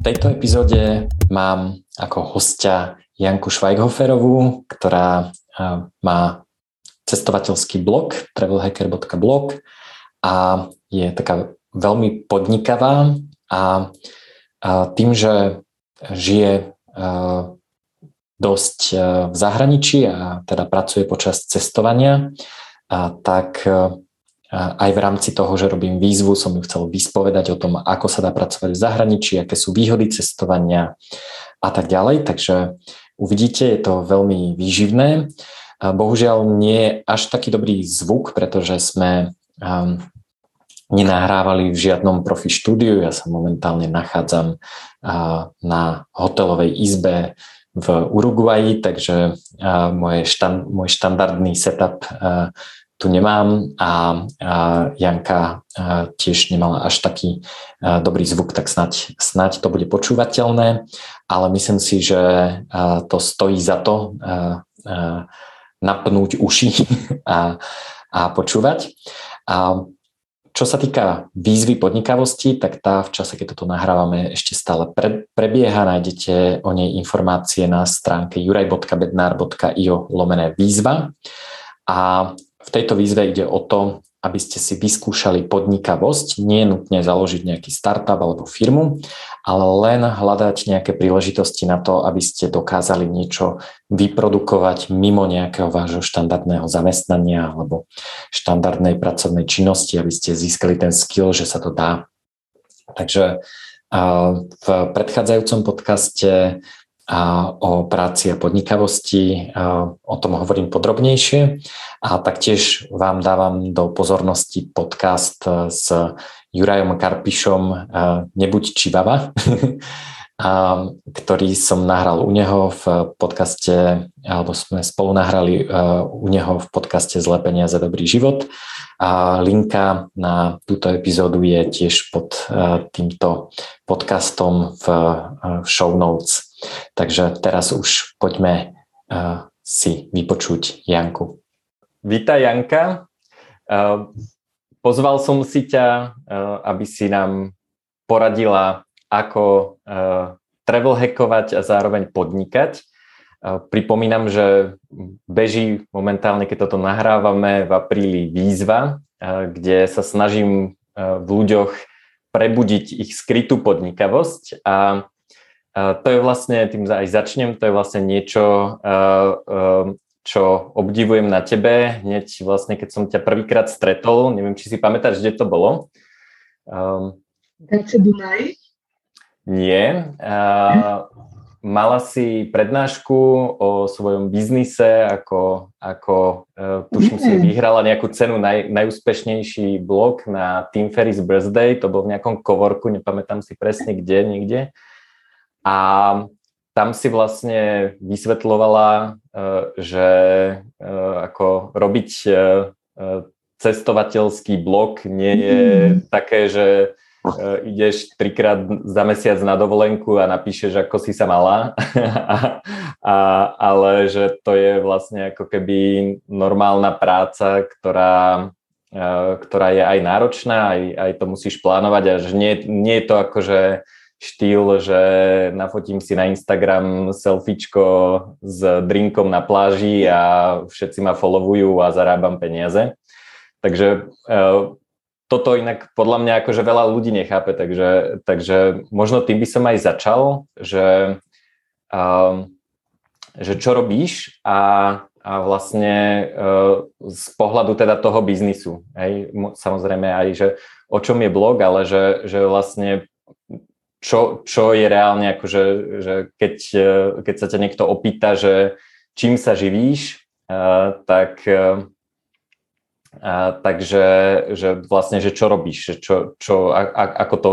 V tejto epizóde mám ako hostia Janku Švajghoferovú, ktorá má cestovateľský blog travelhacker.blog a je taká veľmi podnikavá a, a tým, že žije dosť v zahraničí a teda pracuje počas cestovania, tak aj v rámci toho, že robím výzvu, som ju chcel vyspovedať o tom, ako sa dá pracovať v zahraničí, aké sú výhody cestovania a tak ďalej. Takže uvidíte, je to veľmi výživné. Bohužiaľ nie je až taký dobrý zvuk, pretože sme um, nenahrávali v žiadnom profi štúdiu. Ja sa momentálne nachádzam na hotelovej izbe v Uruguayi, takže uh, môj štandardný setup tu nemám a, a Janka a tiež nemala až taký a, dobrý zvuk, tak snať, snať to bude počúvateľné, ale myslím si, že a, to stojí za to a, a, napnúť uši a, a počúvať. A čo sa týka výzvy podnikavosti, tak tá v čase, keď toto nahrávame, ešte stále pre, prebieha. Nájdete o nej informácie na stránke juraj.bednar.io lomené výzva. A v tejto výzve ide o to, aby ste si vyskúšali podnikavosť, nie nutne založiť nejaký startup alebo firmu, ale len hľadať nejaké príležitosti na to, aby ste dokázali niečo vyprodukovať mimo nejakého vášho štandardného zamestnania alebo štandardnej pracovnej činnosti, aby ste získali ten skill, že sa to dá. Takže v predchádzajúcom podcaste o práci a podnikavosti. O tom hovorím podrobnejšie a taktiež vám dávam do pozornosti podcast s Jurajom Karpišom Nebuď čivava, ktorý som nahral u neho v podcaste, alebo sme spolu nahrali u neho v podcaste Zlé peniaze, dobrý život. A linka na túto epizódu je tiež pod týmto podcastom v show notes. Takže teraz už poďme uh, si vypočuť Janku. Vítaj Janka. Uh, pozval som si ťa, uh, aby si nám poradila, ako uh, travel hackovať a zároveň podnikať. Pripomínam, že beží momentálne, keď toto nahrávame, v apríli výzva, kde sa snažím v ľuďoch prebudiť ich skrytú podnikavosť a to je vlastne, tým aj začnem, to je vlastne niečo, čo obdivujem na tebe, hneď vlastne, keď som ťa prvýkrát stretol, neviem, či si pamätáš, kde to bolo? Um, Dunaj? Nie. Uh, mala si prednášku o svojom biznise, ako, ako uh, tuším si vyhrala nejakú cenu naj, najúspešnejší blog na Team Ferris Birthday, to bol v nejakom kovorku, nepamätám si presne kde, niekde. A tam si vlastne vysvetľovala, e, že e, ako robiť e, cestovateľský blog nie je mm. také, že ideš trikrát za mesiac na dovolenku a napíšeš, ako si sa mala, a, a, ale že to je vlastne ako keby normálna práca, ktorá, ktorá je aj náročná, aj, aj to musíš plánovať a že nie, nie je to akože štýl, že nafotím si na Instagram selfiečko s drinkom na pláži a všetci ma followujú a zarábam peniaze. Takže uh, toto inak podľa mňa akože veľa ľudí nechápe, takže, takže možno tým by som aj začal, že, uh, že čo robíš a, a vlastne uh, z pohľadu teda toho biznisu. Hej? Samozrejme aj, že o čom je blog, ale že, že vlastne čo, čo je reálne, akože, že keď, e, keď sa ťa niekto opýta, že čím sa živíš, uh, tak uh, takže že vlastne, že čo robíš, že čo, čo, a, a, ako to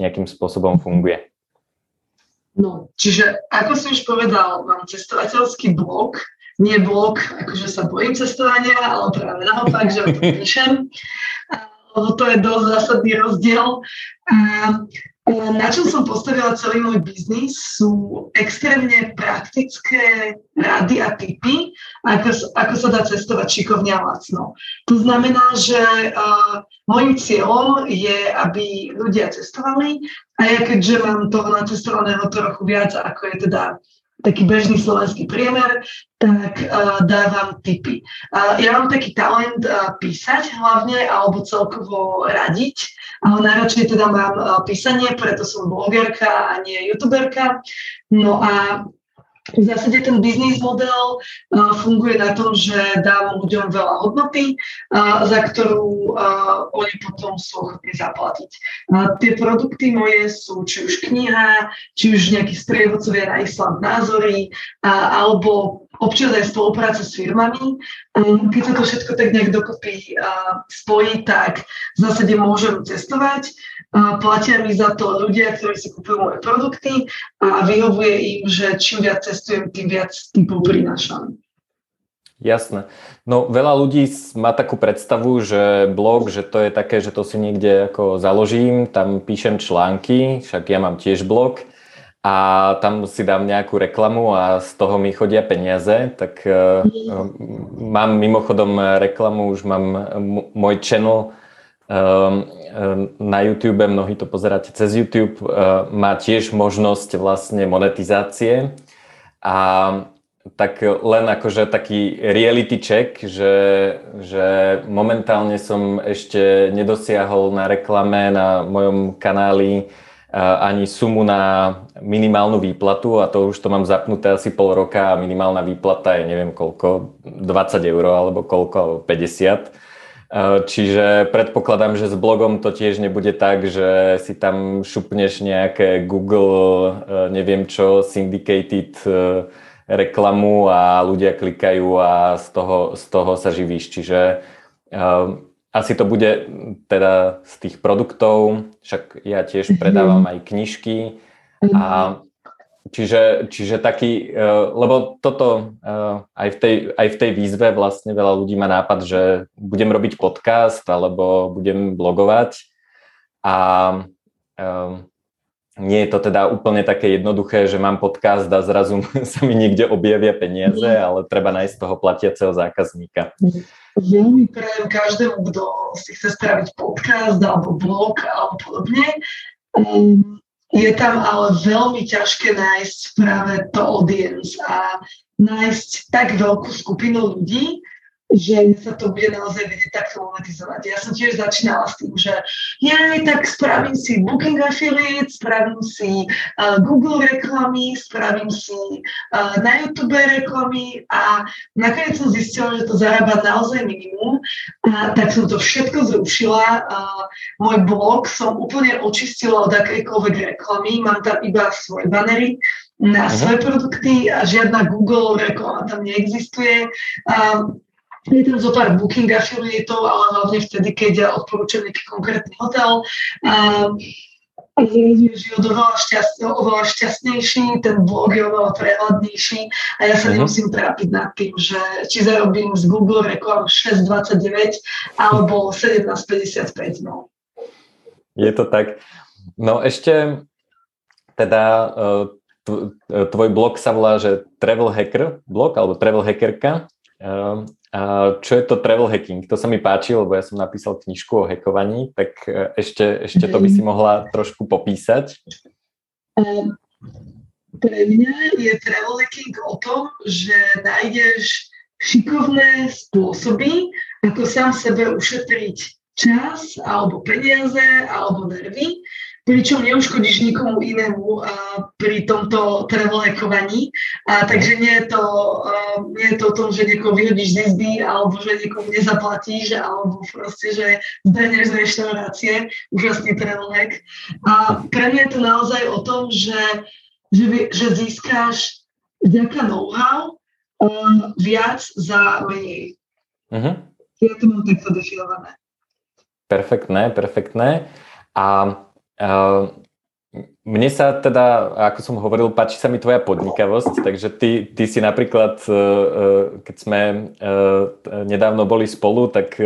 nejakým spôsobom funguje. No, čiže ako si už povedal, mám cestovateľský blog, nie blog, akože sa bojím cestovania, ale práve naopak, že o tom píšem, lebo to je dosť zásadný rozdiel. A Na čom som postavila celý môj biznis sú extrémne praktické rady a typy, ako, ako sa dá cestovať šikovne a lacno. To znamená, že uh, môjim cieľom je, aby ľudia cestovali a ja keďže mám toho nacestovaného trochu viac, ako je teda taký bežný slovenský priemer, tak uh, dávam tipy. Uh, ja mám taký talent uh, písať hlavne alebo celkovo radiť, ale najradšej teda mám uh, písanie, preto som blogerka a nie youtuberka. No a v zásade ten biznis model uh, funguje na tom, že dám ľuďom veľa hodnoty, uh, za ktorú uh, oni potom sú ochotní zaplatiť. Tie produkty moje sú či už kniha, či už nejakí strievodcovia na Island názory, alebo občas aj spolupráca s firmami. Keď sa to všetko tak nejak dokopy spojí, tak v zásade môžem cestovať, platia mi za to ľudia, ktorí si kupujú moje produkty a vyhovuje im, že čím viac cestujem, tým viac typov prinášam. Jasné. No veľa ľudí má takú predstavu, že blog, že to je také, že to si niekde ako založím, tam píšem články, však ja mám tiež blog a tam si dám nejakú reklamu a z toho mi chodia peniaze, tak mm. mám mimochodom reklamu, už mám môj channel Ehm, ehm, na YouTube, mnohí to pozeráte cez YouTube, ehm, má tiež možnosť vlastne monetizácie. A tak len akože taký reality check, že, že momentálne som ešte nedosiahol na reklame na mojom kanáli ani sumu na minimálnu výplatu a to už to mám zapnuté asi pol roka a minimálna výplata je neviem koľko, 20 eur alebo koľko, alebo 50 Eh, čiže predpokladám, že s blogom to tiež nebude tak, že si tam šupneš nejaké Google, neviem čo, syndicated reklamu a ľudia klikajú a z toho, z toho sa živíš. Čiže asi to bude teda z tých produktov, však ja tiež predávam aj knižky. A Čiže, čiže taký, uh, lebo toto uh, aj, v tej, aj v tej výzve vlastne veľa ľudí má nápad, že budem robiť podcast alebo budem blogovať a uh, nie je to teda úplne také jednoduché, že mám podcast a zrazu sa mi niekde objavia peniaze, ale treba nájsť toho platiaceho zákazníka. Veľmi prajem každému, kto si chce spraviť podcast alebo blog alebo podobne. Um, je tam ale veľmi ťažké nájsť práve to audience a nájsť tak veľkú skupinu ľudí, že sa to bude naozaj vedieť takto monetizovať. Ja som tiež začínala s tým, že ja tak spravím si Booking Affiliate, spravím si uh, Google reklamy, spravím si uh, na YouTube reklamy a nakoniec som zistila, že to zarába naozaj minimum a tak som to všetko zrušila. Uh, môj blog som úplne očistila od akejkoľvek reklamy, mám tam iba svoje banery, na mhm. svoje produkty a žiadna Google reklama tam neexistuje. Uh, je tam zo pár booking affiliatov, ale hlavne vtedy, keď odporúčam nejaký konkrétny hotel. A je život oveľa, šťast, oveľa šťastnejší, ten blog je oveľa prehľadnejší a ja sa uh-huh. nemusím trápiť nad tým, že či zarobím z Google reklam 6,29 alebo 17,55. No. Je to tak. No ešte teda e, e, tvoj blog sa volá, že Travel Hacker blog alebo Travel Hackerka. Čo je to travel hacking? To sa mi páči, lebo ja som napísal knižku o hackovaní, tak e, ešte, ešte to by si mohla trošku popísať. Um, pre mňa je travel hacking o tom, že nájdeš šikovné spôsoby, ako sám sebe ušetriť čas, alebo peniaze, alebo nervy pričom neuškodíš nikomu inému uh, pri tomto travelekovaní. A takže nie je, to, uh, nie je to o tom, že niekoho vyhodíš z izby, alebo že niekomu nezaplatíš, alebo proste, že zberieš z reštaurácie, úžasný travelek. A pre mňa je to naozaj o tom, že, že, že získáš vďaka know-how um, viac za menej. Uh-huh. Ja to mám takto definované. Perfektné, perfektné. A mne sa teda, ako som hovoril, páči sa mi tvoja podnikavosť, takže ty, ty si napríklad, e, e, keď sme e, nedávno boli spolu, tak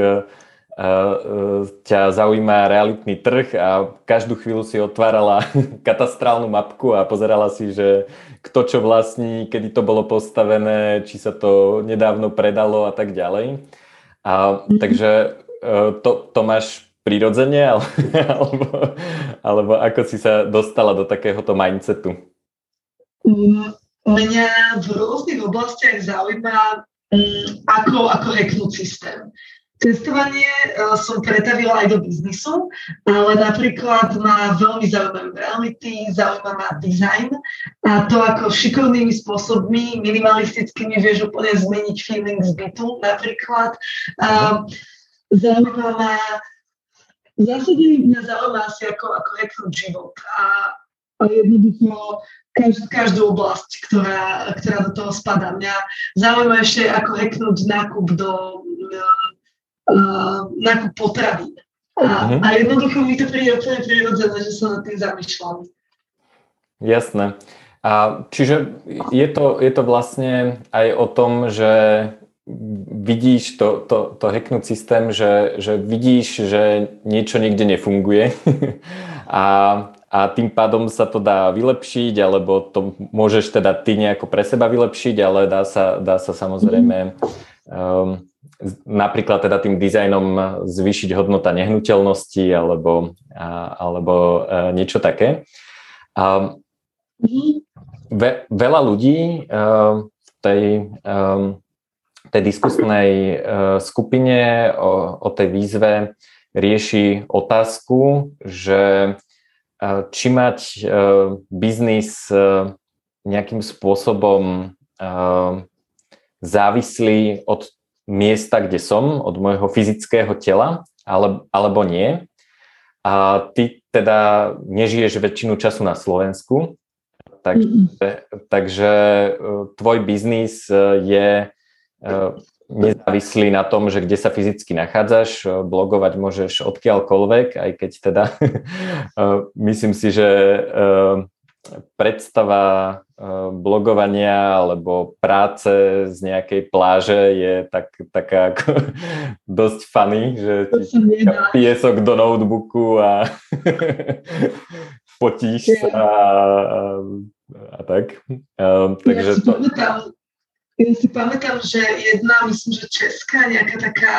ťa zaujíma realitný trh a každú chvíľu si otvárala katastrálnu mapku a pozerala si, že kto čo vlastní, kedy to bolo postavené, či sa to nedávno predalo a tak ďalej. A, takže to, to máš prirodzene, alebo, alebo ako si sa dostala do takéhoto mindsetu? Mm, mňa v rôznych oblastiach zaujíma, mm, ako, ako hacknúť systém. Cestovanie uh, som pretavila aj do biznisu, ale napríklad ma veľmi zaujímajú reality, zaujíma ma design a to, ako šikovnými spôsobmi, minimalistickými vieš úplne zmeniť feeling z bytu napríklad. Uh, zaujíma ma v zásade mňa zaujíma asi ako, ako hacknúť život a, a jednoducho každú, každú oblasť, ktorá, ktorá do toho spadá. Mňa zaujíma ešte ako hacknúť nákup do uh, nákup potravín. A, uh-huh. a jednoducho mi to príde úplne prirodzené, že sa nad tým zamýšľam. Jasné. A čiže je to, je to vlastne aj o tom, že vidíš to, to, to hacknúť systém, že, že vidíš, že niečo niekde nefunguje a, a tým pádom sa to dá vylepšiť, alebo to môžeš teda ty nejako pre seba vylepšiť, ale dá sa, dá sa samozrejme um, napríklad teda tým dizajnom zvýšiť hodnota nehnuteľnosti alebo, a, alebo a, e, niečo také. A, ve, veľa ľudí a, e, v tej um, tej diskusnej e, skupine o, o tej výzve rieši otázku, že e, či mať e, biznis nejakým spôsobom závislý od miesta, kde som, od môjho fyzického tela, ale, alebo nie. A ty teda nežiješ väčšinu času na Slovensku, tak, takže tvoj biznis je E, nezávislí na tom, že kde sa fyzicky nachádzaš, e, blogovať môžeš odkiaľkoľvek, aj keď teda e, myslím si, že predstava blogovania alebo práce z nejakej pláže je tak, taká ako dosť funny, že ti piesok do notebooku a fotíš sa a, a, a tak. takže to ja si pamätám, že jedna, myslím, že česká, nejaká taká,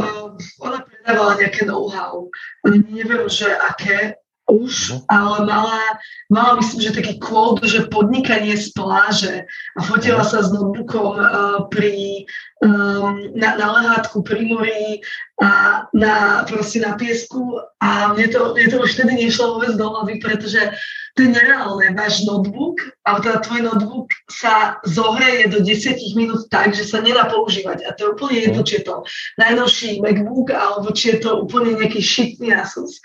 uh, ona predávala nejaké know-how. Neviem, že aké, už, mhm. ale mala, mala myslím, že taký quote, že podnikanie z pláže a fotila mhm. sa s notebookom uh, pri, um, na, na lehátku pri mori a na, proste na piesku a mne to, mne to už vtedy nešlo vôbec do hlavy, pretože to je nereálne. Váš notebook, alebo teda tvoj notebook sa zohreje do 10 minút tak, že sa nedá používať. A to je úplne jedno, či je to najnovší MacBook, alebo či je to úplne nejaký šitný Asus.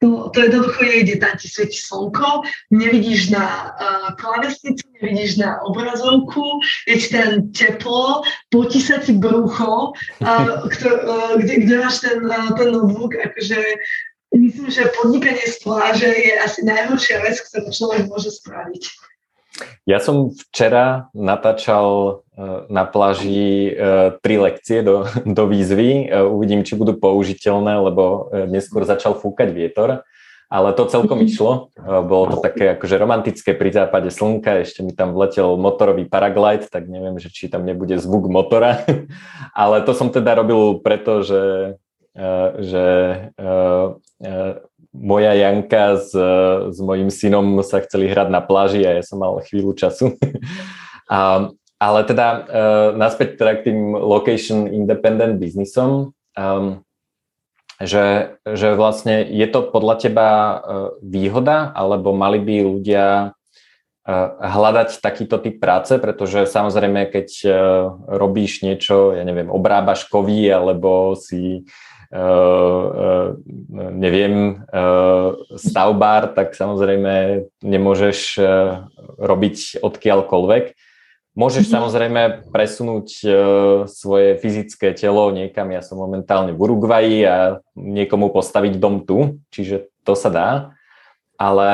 To, to jednoducho nejde, tam ti svieti slnko, nevidíš na uh, klávesnicu, nevidíš na obrazovku, je ti ten teplo, potí sa ti brucho, uh, kto, uh, kde, kde máš ten, uh, ten notebook, akože Myslím, že podnikanie z pláže je asi najhoršia vec, ktorú človek môže spraviť. Ja som včera natáčal e, na pláži e, tri lekcie do, do výzvy. E, uvidím, či budú použiteľné, lebo neskôr začal fúkať vietor. Ale to celkom išlo. Bolo to také akože romantické pri západe slnka. Ešte mi tam vletel motorový paraglide, tak neviem, že či tam nebude zvuk motora. Ale to som teda robil preto, že že moja Janka s, s mojim synom sa chceli hrať na pláži a ja som mal chvíľu času. a, ale teda naspäť teda k tým location independent biznisom, um, že, že vlastne je to podľa teba výhoda, alebo mali by ľudia hľadať takýto typ práce, pretože samozrejme, keď robíš niečo, ja neviem, obrábaš kovy, alebo si Eh, eh, neviem, eh, stavbár, tak samozrejme nemôžeš robiť odkiaľkoľvek. Môžeš mm-hmm. samozrejme presunúť svoje fyzické telo niekam. Ja som momentálne v Uruguayi a niekomu postaviť dom tu, čiže to sa dá. Ale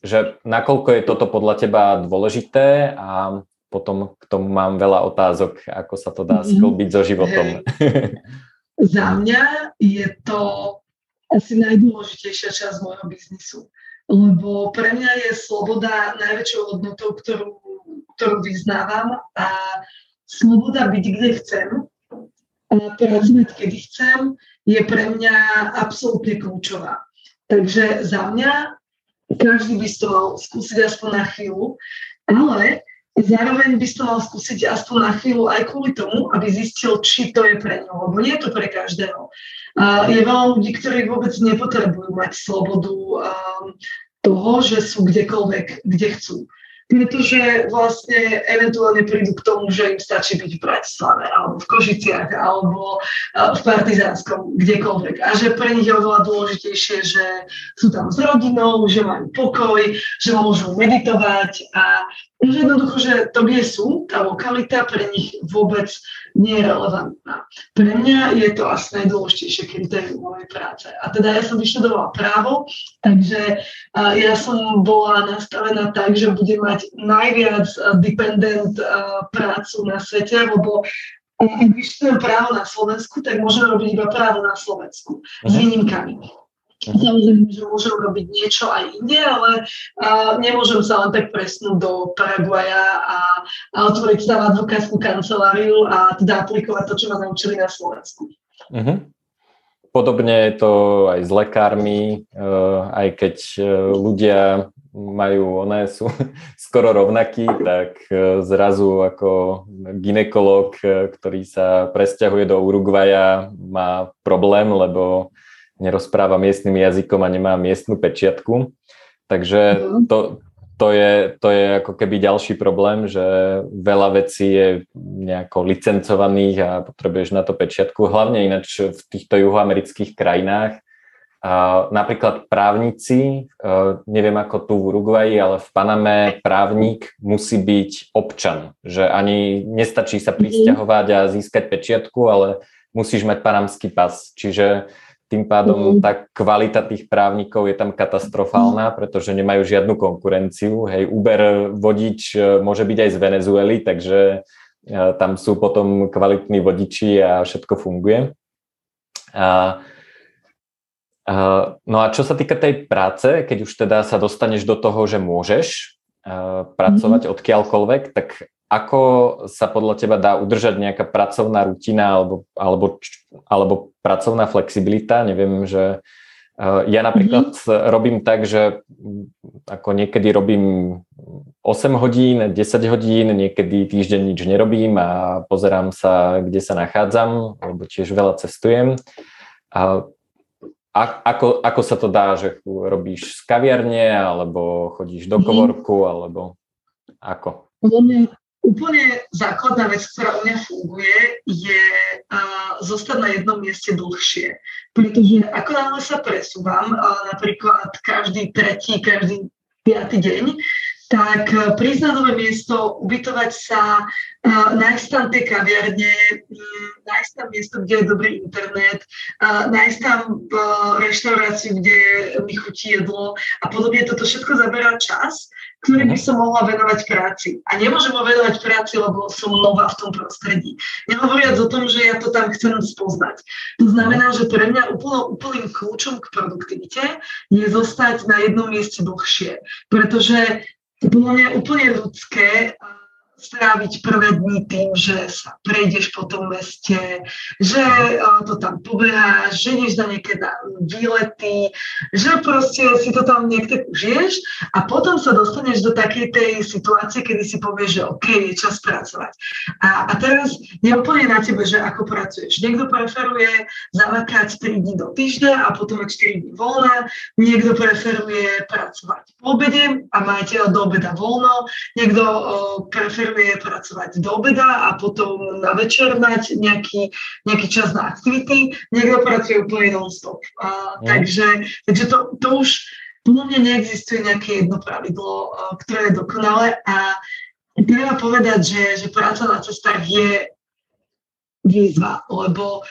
že nakoľko je toto podľa teba dôležité a potom k tomu mám veľa otázok, ako sa to dá mm-hmm. sklbiť so životom. za mňa je to asi najdôležitejšia časť môjho biznisu. Lebo pre mňa je sloboda najväčšou hodnotou, ktorú, ktorú vyznávam a sloboda byť kde chcem, a pracovať kedy chcem, je pre mňa absolútne kľúčová. Takže za mňa každý by to mal skúsiť aspoň na chvíľu, ale zároveň by to mal skúsiť aspoň na chvíľu aj kvôli tomu, aby zistil, či to je pre ňo, lebo nie je to pre každého. Je veľa ľudí, ktorí vôbec nepotrebujú mať slobodu um, toho, že sú kdekoľvek, kde chcú pretože vlastne eventuálne prídu k tomu, že im stačí byť v Bratislave, alebo v Košiciach, alebo v Partizánskom, kdekoľvek. A že pre nich je oveľa dôležitejšie, že sú tam s rodinou, že majú pokoj, že môžu meditovať a že jednoducho, že to, kde sú, tá lokalita pre nich vôbec nie je relevantná. Pre mňa je to asi najdôležitejšie kritérium mojej práce. A teda ja som vyštudovala právo, takže ja som bola nastavená tak, že budem mať najviac dependent prácu na svete, lebo ak vyštudujem právo na Slovensku, tak môžem robiť iba právo na Slovensku s mhm. výnimkami. Samozrejme, že môžem robiť niečo aj inde, ale uh, nemôžem sa len tak presnúť do Paraguaja a, a otvoriť tam advokátskú kanceláriu a teda aplikovať to, čo ma naučili na Slovensku. Uh-huh. Podobne je to aj s lekármi, uh, aj keď uh, ľudia majú, one sú skoro rovnakí, tak uh, zrazu ako ginekolog, ktorý sa presťahuje do Uruguaja, má problém, lebo nerozpráva miestnym jazykom a nemá miestnu pečiatku. Takže mhm. to, to, je, to je ako keby ďalší problém, že veľa vecí je nejako licencovaných a potrebuješ na to pečiatku. Hlavne ináč v týchto juhoamerických krajinách. Napríklad právnici, neviem ako tu v Uruguayi, ale v Paname právnik musí byť občan, že ani nestačí sa mhm. pristahovať a získať pečiatku, ale musíš mať panamský pas. Čiže tým pádom mm. tá kvalita tých právnikov je tam katastrofálna, pretože nemajú žiadnu konkurenciu. Hej, Uber vodič e, môže byť aj z Venezuely, takže e, tam sú potom kvalitní vodiči a všetko funguje. A, a, no a čo sa týka tej práce, keď už teda sa dostaneš do toho, že môžeš pracovať mm. odkiaľkoľvek, tak ako sa podľa teba dá udržať nejaká pracovná rutina alebo, alebo, alebo pracovná flexibilita? Neviem, že uh, ja napríklad mm-hmm. robím tak, že ako niekedy robím 8 hodín, 10 hodín, niekedy týždeň nič nerobím a pozerám sa, kde sa nachádzam, lebo tiež veľa cestujem. A ako, ako sa to dá, že robíš z kaviarne, alebo chodíš do mhm. kovorku, alebo ako? Podľa mňa Úplne základná vec, ktorá u mňa funguje, je uh, zostať na jednom mieste dlhšie. Pretože ako náhle sa presúvam, uh, napríklad každý tretí, každý piatý deň, tak uh, prísť na nové miesto, ubytovať sa, nájsť tam tie kaviarne, nájsť tam miesto, kde je dobrý internet, nájsť tam uh, reštauráciu, kde mi chutí jedlo a podobne. Toto všetko zaberá čas ktorý by som mohla venovať práci. A nemôžem ho venovať práci, lebo som nová v tom prostredí. Nehovoriac o tom, že ja to tam chcem spoznať. To znamená, že pre mňa úplno, úplným kľúčom k produktivite je zostať na jednom mieste dlhšie. Pretože podľa mňa úplne ľudské stráviť prvé dni tým, že sa prejdeš po tom meste, že to tam pobeháš, že ideš na nejaké výlety, že proste si to tam niekde užiješ a potom sa dostaneš do takej tej situácie, kedy si povieš, že OK, je čas pracovať. A, a teraz je na tebe, že ako pracuješ. Niekto preferuje zamakať 3 dní do týždňa a potom mať 4 dní voľna, niekto preferuje pracovať po obede a máte do obeda voľno, niekto o, preferuje potrebuje pracovať do obeda a potom na večer mať nejaký, nejaký čas na aktivity, niekto pracuje úplne non-stop. A, mm. takže, takže to, to už podľa mňa neexistuje nejaké jedno pravidlo, ktoré je dokonalé a treba povedať, že, že práca na cestách je výzva, lebo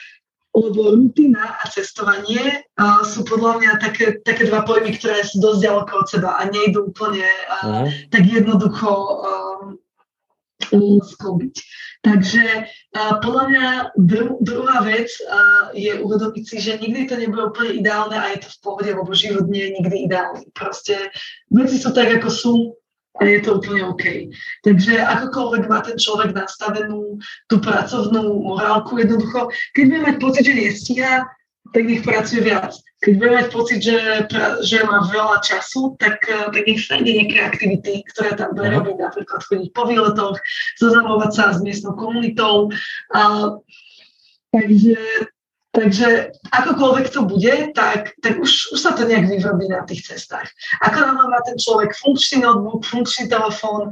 lebo rutina a cestovanie uh, sú podľa mňa také, také dva pojmy, ktoré sú dosť ďaleko od seba a nejdú úplne uh, uh-huh. tak jednoducho um, sklobiť. Takže podľa mňa dru, druhá vec je uvedomiť si, že nikdy to nebude úplne ideálne a je to v pohode, lebo život nie je nikdy ideálny. Proste veci sú tak, ako sú a je to úplne OK. Takže akokoľvek má ten človek nastavenú tú pracovnú morálku, jednoducho, keď bude mať pocit, že nestíha, tak nech pracuje viac. Keď bude mať pocit, že, že má veľa času, tak, tak nech ide nejaké aktivity, ktoré tam bude robiť, napríklad chodiť po výletoch, zoznamovať sa s miestnou komunitou. A, takže Takže akokoľvek to bude, tak, tak už, už sa to nejak vyvrobí na tých cestách. Ako nám má ten človek funkčný notebook, funkčný telefón,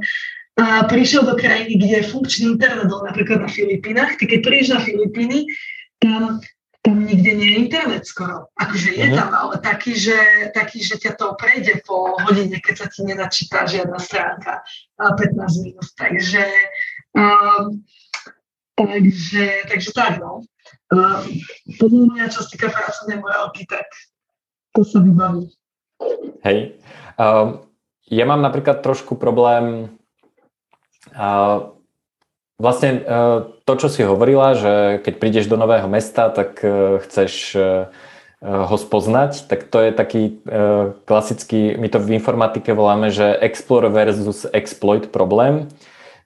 a prišiel do krajiny, kde je funkčný internet, napríklad na Filipínach, ty keď prídeš na Filipíny, tam, tam nikde nie je internet skoro. Akože je uh-huh. tam, ale taký že, taký, že ťa to prejde po hodine, keď sa ti nenačíta žiadna stránka 15 minút. Takže, um, takže, takže tak, no. Podľa mňa, čo sa týka pracovnej morálky, tak to sa vybaví. Hej. Uh, ja mám napríklad trošku problém uh, vlastne uh, to, čo si hovorila, že keď prídeš do nového mesta, tak uh, chceš uh, ho spoznať, tak to je taký klasický, my to v informatike voláme, že explore versus exploit problém,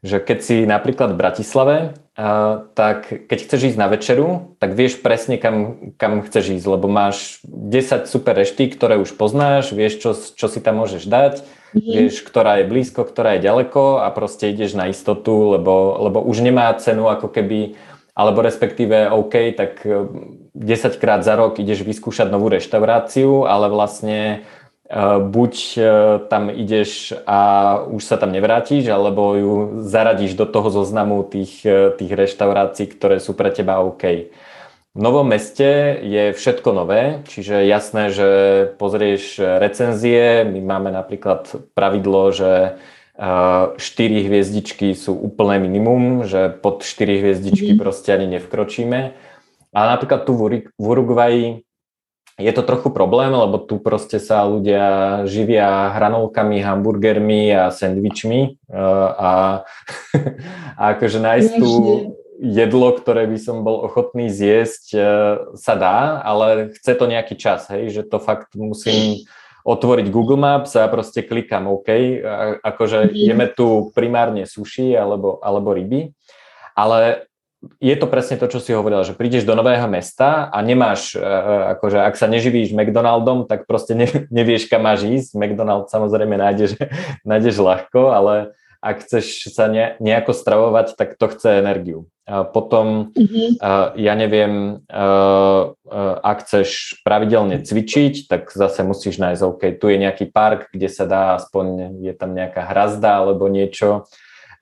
že keď si napríklad v Bratislave tak keď chceš ísť na večeru, tak vieš presne, kam, kam chceš ísť, lebo máš 10 super rešty, ktoré už poznáš, vieš, čo, čo si tam môžeš dať, mm. vieš, ktorá je blízko, ktorá je ďaleko a proste ideš na istotu, lebo, lebo už nemá cenu ako keby, alebo respektíve OK, tak 10 krát za rok ideš vyskúšať novú reštauráciu, ale vlastne Eh, buď eh, tam ideš a už sa tam nevrátiš, alebo ju zaradíš do toho zoznamu tých, eh, tých reštaurácií, ktoré sú pre teba OK. V Novom meste je všetko nové, čiže jasné, že pozrieš recenzie, my máme napríklad pravidlo, že 4 hviezdičky sú úplné minimum, že pod 4 hviezdičky mm. proste ani nevkročíme. A napríklad tu v Uruguayi je to trochu problém, lebo tu proste sa ľudia živia hranolkami, hamburgermi a sendvičmi eh, a, a akože nájsť tu jedlo, ktoré by som bol ochotný zjesť, eh, sa dá, ale chce to nejaký čas, hej, že to fakt musím otvoriť Google Maps a proste klikám OK, akože mhm. jeme tu primárne sushi alebo, alebo ryby, ale je to presne to, čo si hovorila, že prídeš do nového mesta a nemáš, e, e, akože ak sa neživíš McDonaldom, tak proste ne, nevieš, kam máš ísť. McDonald samozrejme nájdeš, nájdeš ľahko, ale ak chceš sa ne, nejako stravovať, tak to chce energiu. A potom, mm-hmm. ja neviem, ak chceš pravidelne cvičiť, tak zase musíš nájsť, OK, tu je nejaký park, kde sa dá, aspoň je tam nejaká hrazda alebo niečo,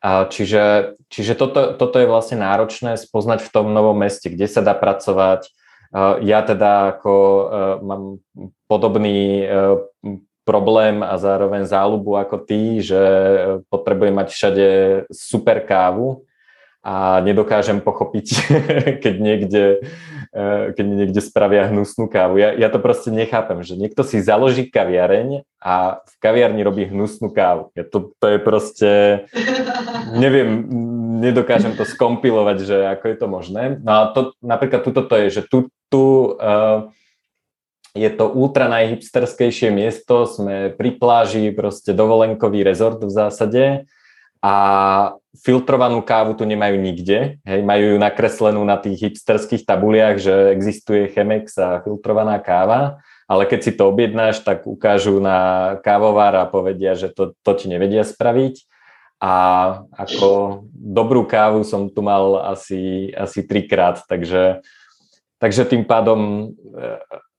Čiže, čiže toto, toto je vlastne náročné spoznať v tom novom meste, kde sa dá pracovať. Ja teda ako mám podobný problém a zároveň záľubu ako ty, že potrebujem mať všade super kávu a nedokážem pochopiť, keď niekde, e, keď niekde spravia hnusnú kávu. Ja, ja to proste nechápem, že niekto si založí kaviareň a v kaviarni robí hnusnú kávu. Ja to, to je proste, neviem, nedokážem to skompilovať, že ako je to možné. No a to, napríklad tuto to je, že tu, tu uh, je to ultra najhipsterskejšie miesto, sme pri pláži, proste dovolenkový rezort v zásade a filtrovanú kávu tu nemajú nikde. Hej, majú ju nakreslenú na tých hipsterských tabuliach, že existuje Chemex a filtrovaná káva, ale keď si to objednáš, tak ukážu na kávovár a povedia, že to, to ti nevedia spraviť. A ako dobrú kávu som tu mal asi, asi trikrát, takže, takže tým pádom e,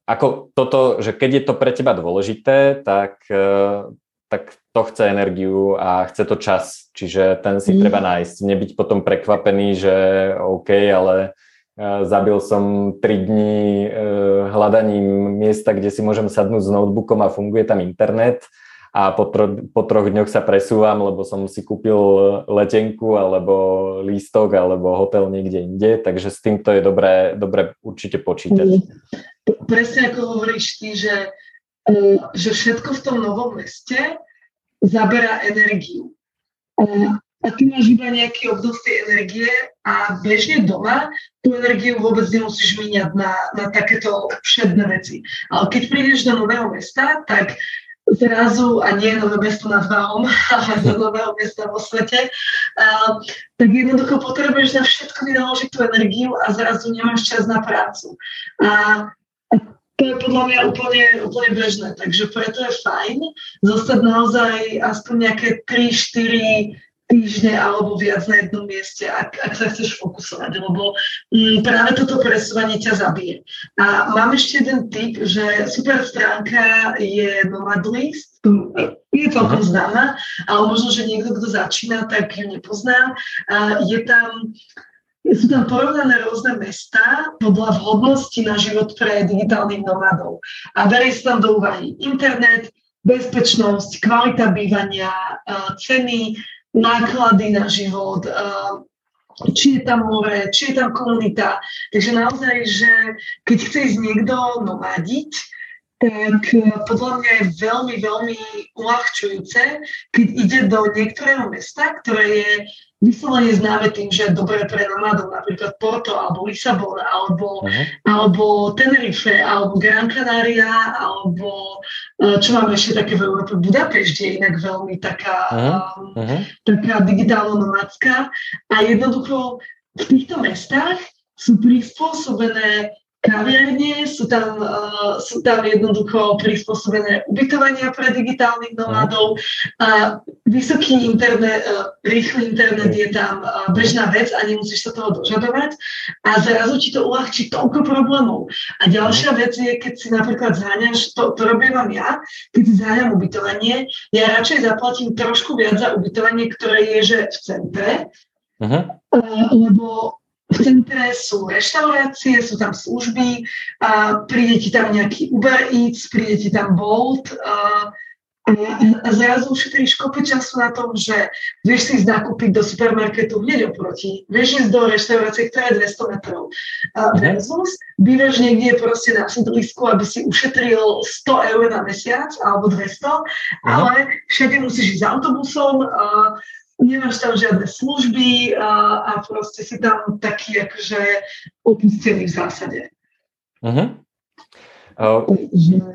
ako toto, že keď je to pre teba dôležité, tak, e, tak to chce energiu a chce to čas, čiže ten si mm. treba nájsť. Nebyť potom prekvapený, že OK, ale uh, zabil som 3 dní uh, hľadaním miesta, kde si môžem sadnúť s notebookom a funguje tam internet a po, tro, po troch dňoch sa presúvam, lebo som si kúpil letenku alebo lístok alebo hotel niekde inde, takže s týmto je dobré, dobré určite počítať. Presne ako hovoríš ty, že, že všetko v tom novom meste zaberá energiu. A, a ty máš iba nejaký obnos tej energie a bežne doma tú energiu vôbec nemusíš míňať na, na takéto všedné veci. Ale keď prídeš do nového mesta, tak zrazu, a nie nové mesto nad Váhom, ale do nového mesta vo svete, a, tak jednoducho potrebuješ na všetko vynaložiť tú energiu a zrazu nemáš čas na prácu. A to je podľa mňa úplne, úplne bežné, takže preto je fajn zostať naozaj aspoň nejaké 3-4 týždne alebo viac na jednom mieste, ak, ak sa chceš fokusovať, lebo m, mm, práve toto presúvanie ťa zabije. A mám ešte jeden tip, že super stránka je Nomad List, je celkom známa, ale možno, že niekto, kto začína, tak ju nepozná. A je tam sú tam porovnané rôzne mesta podľa vhodnosti na život pre digitálnych nomádov. A berie sa tam do úvahy internet, bezpečnosť, kvalita bývania, ceny, náklady na život, či je tam more, či je tam komunita. Takže naozaj, že keď chce ísť niekto nomadiť, tak e, podľa mňa je veľmi, veľmi uľahčujúce, keď ide do niektorého mesta, ktoré je vyslovene známe tým, že je dobré pre nomádov, napríklad Porto, alebo Lisabon, alebo, uh-huh. alebo Tenerife, alebo Gran Canaria, alebo e, čo máme ešte také v Európe, Budapešť je inak veľmi taká, uh-huh. Um, taká digitálno-nomádska a jednoducho v týchto mestách sú prispôsobené kaviarne, sú tam, uh, sú tam jednoducho prispôsobené ubytovania pre digitálnych nomádov. Uh, vysoký internet, uh, rýchly internet je tam uh, bežná vec a nemusíš sa toho dožadovať a zrazu ti to uľahčí toľko problémov. A ďalšia vec je, keď si napríklad zháňaš, to, to robím vám ja, keď si zháňam ubytovanie, ja radšej zaplatím trošku viac za ubytovanie, ktoré je že v centre, uh-huh. uh, lebo v centre sú reštaurácie, sú tam služby, a príde ti tam nejaký Uber Eats, príde ti tam Bolt a, a zrazu ušetríš kopy času na tom, že vieš si ísť nakúpiť do supermarketu hneď oproti, vieš ísť do reštaurácie, ktorá je 200 metrov. A mhm. versus bývaš niekde proste na sídlisku, aby si ušetril 100 eur na mesiac alebo 200, ale všade musíš ísť autobusom, a, nemáš tam žiadne služby a, a proste si tam taký akože opustený v zásade. Uh-huh. Uh,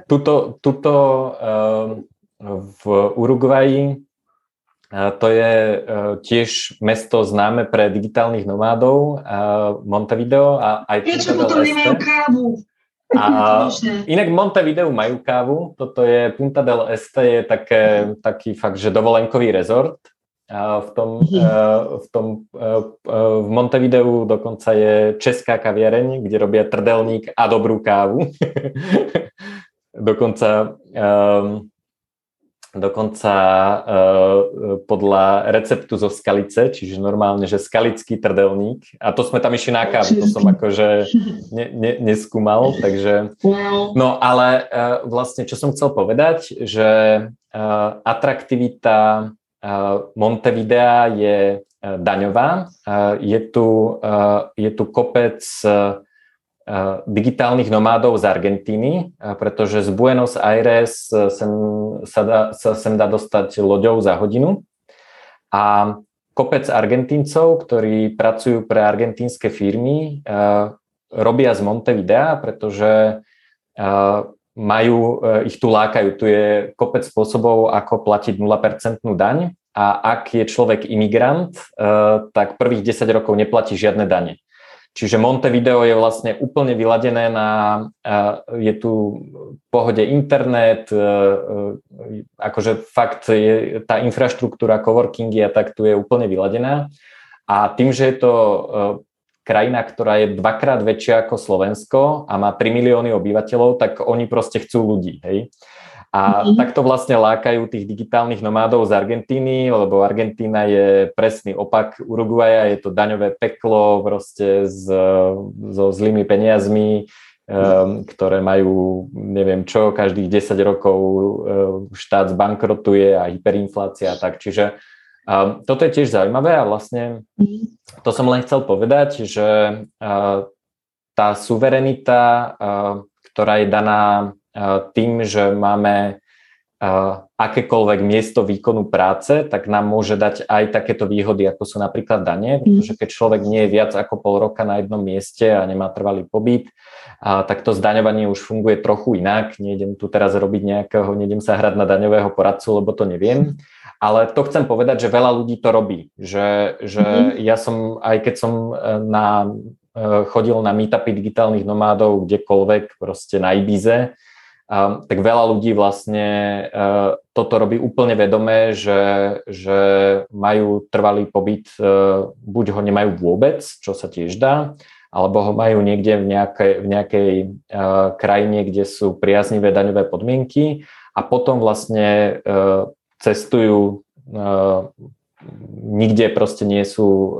tuto, tuto uh, v Uruguayi uh, to je uh, tiež mesto známe pre digitálnych nomádov, uh, Montevideo a aj Prečo potom nemajú kávu? A inak Montevideo majú kávu, toto je Punta del Este, je také, taký fakt, že dovolenkový rezort v tom, mhm. v, tom, v Montevideu dokonca je česká kaviareň, kde robia trdelník a dobrú kávu. dokonca dokonca podľa receptu zo skalice, čiže normálne, že skalický trdelník. A to sme tam išli na kávu, to som akože ne, ne, neskúmal, takže... No ale vlastne, čo som chcel povedať, že atraktivita Montevidea je e, daňová. Je tu, je tu kopec digitálnych nomádov z Argentíny, pretože z Buenos Aires sem, sa, dá, sa sem dá dostať loďou za hodinu. A kopec Argentíncov, ktorí pracujú pre argentínske firmy, robia z Montevidea, pretože majú, eh, ich tu lákajú. Tu je kopec spôsobov, ako platiť 0% daň a ak je človek imigrant, eh, tak prvých 10 rokov neplatí žiadne dane. Čiže Montevideo je vlastne úplne vyladené na, eh, je tu v pohode internet, akože fakt je, tá infraštruktúra, coworkingy a tak tu je úplne vyladená. A tým, že je to krajina, ktorá je dvakrát väčšia ako Slovensko a má 3 milióny obyvateľov, tak oni proste chcú ľudí, hej. A mm-hmm. takto vlastne lákajú tých digitálnych nomádov z Argentíny, lebo Argentína je presný opak Uruguaja, je to daňové peklo proste s, so zlými peniazmi, um, ktoré majú neviem čo, každých 10 rokov um, štát zbankrotuje a hyperinflácia a tak. Čiže um, toto je tiež zaujímavé a vlastne mm to som len chcel povedať, že tá suverenita, ktorá je daná tým, že máme akékoľvek miesto výkonu práce, tak nám môže dať aj takéto výhody, ako sú napríklad dane, pretože keď človek nie je viac ako pol roka na jednom mieste a nemá trvalý pobyt, a tak to zdaňovanie už funguje trochu inak. Nejdem tu teraz robiť nejakého, nejdem sa hrať na daňového poradcu, lebo to neviem. Ale to chcem povedať, že veľa ľudí to robí. Že, že mm-hmm. ja som, aj keď som e, na, e, chodil na meetupy digitálnych nomádov kdekoľvek, proste na Ibize, Um, tak veľa ľudí vlastne uh, toto robí úplne vedomé, že, že majú trvalý pobyt, uh, buď ho nemajú vôbec, čo sa tiež dá, alebo ho majú niekde v nejakej, v nejakej uh, krajine, kde sú priaznivé daňové podmienky a potom vlastne uh, cestujú uh, nikde proste nie sú uh,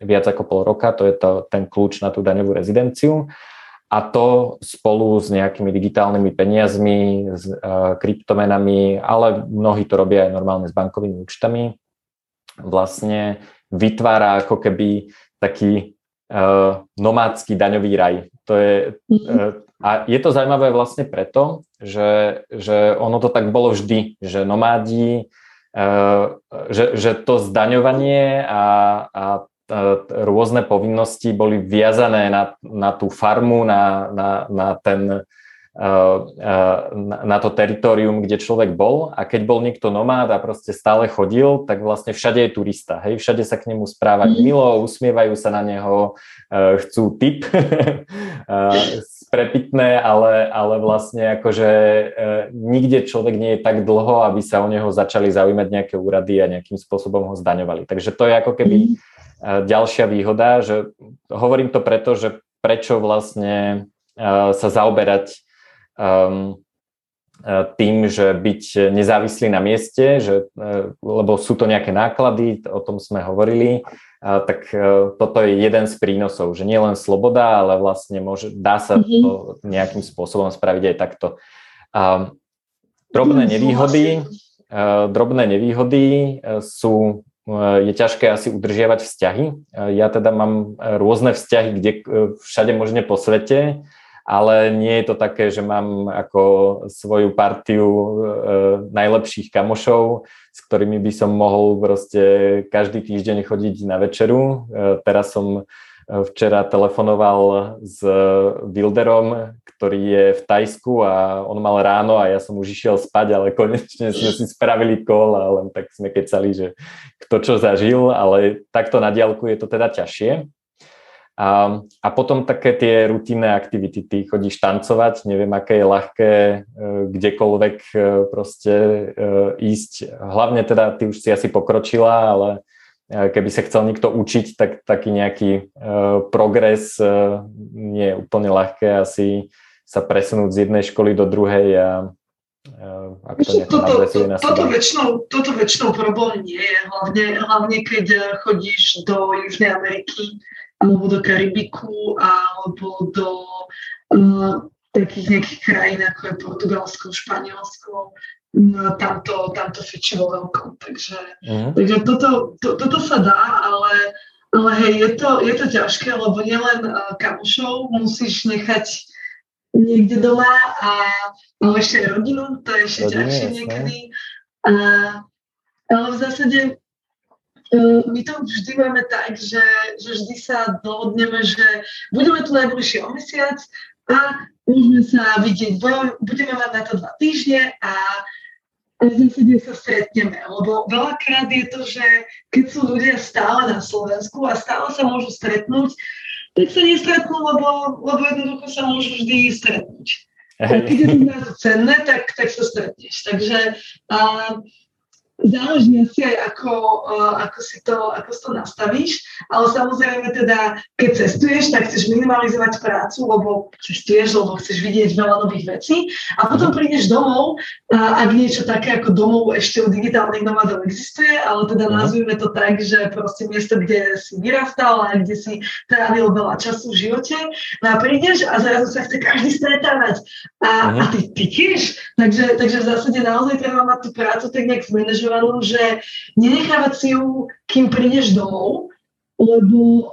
viac ako pol roka, to je to, ten kľúč na tú daňovú rezidenciu a to spolu s nejakými digitálnymi peniazmi, s uh, kryptomenami, ale mnohí to robia aj normálne s bankovými účtami, vlastne vytvára ako keby taký nomádsky daňový raj. To je, a je to zaujímavé vlastne preto, že, že ono to tak bolo vždy, že nomádi, uh, že, že to zdaňovanie a, a rôzne povinnosti boli viazané na, na tú farmu, na, na, na ten na to teritorium, kde človek bol a keď bol niekto nomád a proste stále chodil, tak vlastne všade je turista, hej, všade sa k nemu správať mm. milo, usmievajú sa na neho, chcú tip prepitné, ale, ale vlastne akože nikde človek nie je tak dlho, aby sa o neho začali zaujímať nejaké úrady a nejakým spôsobom ho zdaňovali. Takže to je ako keby mm ďalšia výhoda, že hovorím to preto, že prečo vlastne sa zaoberať tým, že byť nezávislý na mieste, že, e, lebo sú to nejaké náklady, o tom sme hovorili, tak e, toto je jeden z prínosov, že nie len sloboda, ale vlastne môže, dá sa to nejakým spôsobom spraviť aj takto. Drobné nevýhody, e, drobné nevýhody sú je ťažké asi udržiavať vzťahy. Ja teda mám rôzne vzťahy, kde všade možne po svete, ale nie je to také, že mám ako svoju partiu e, najlepších kamošov, s ktorými by som mohol proste každý týždeň chodiť na večeru. E, teraz som včera telefonoval s Wilderom, ktorý je v Tajsku a on mal ráno a ja som už išiel spať, ale konečne sme si spravili kol a len tak sme kecali, že kto čo zažil, ale takto na diálku je to teda ťažšie. A, a potom také tie rutinné aktivity, ty chodíš tancovať, neviem, aké je ľahké e, kdekoľvek e, proste e, ísť. Hlavne teda, ty už si asi pokročila, ale keby sa chcel niekto učiť, tak taký nejaký progres nie je úplne ľahké asi sa presunúť z jednej školy do druhej a ak to toto, to, na toto, väčšinou, toto väčšinou problém nie je, hlavne, hlavne keď chodíš do Južnej Ameriky, alebo do Karibiku, alebo do uh, takých nejakých krajín, ako je Portugalsko, Španielsko, no, tamto, tamto fiči vo veľkom. Takže, uh-huh. takže toto, to, toto sa dá, ale, ale hej, je to, je to ťažké, lebo nielen uh, kamušov musíš nechať niekde doma a ale ešte rodinu, to je ešte ťažšie niekedy. A, ale v zásade my to vždy máme tak, že, že vždy sa dohodneme, že budeme tu najbližšie o mesiac a môžeme sa vidieť, budeme mať na to dva týždne a a v zásade sa stretneme, lebo veľakrát je to, že keď sú ľudia stále na Slovensku a stále sa môžu stretnúť, tak sa nestretnú, lebo, lebo jednoducho sa môžu vždy stretnúť. A keď je to cenné, tak, tak sa stretneš. Takže a, záleží asi aj ako, uh, ako, si to, ako si to nastavíš, ale samozrejme teda, keď cestuješ, tak chceš minimalizovať prácu, lebo cestuješ, lebo chceš vidieť veľa nových vecí a potom mhm. prídeš domov, ak niečo také ako domov ešte u digitálnych nomadov existuje, ale teda uh-huh. nazvime to tak, že proste miesto, kde si vyrastal a kde si trávil veľa času v živote, no a prídeš a zrazu sa chce každý stretávať a, a ty, ty tiež, takže, takže v zásade naozaj treba mať tú prácu tak nejak zmanažovať angažovanú, že nenechávať si ju, kým prídeš domov, lebo,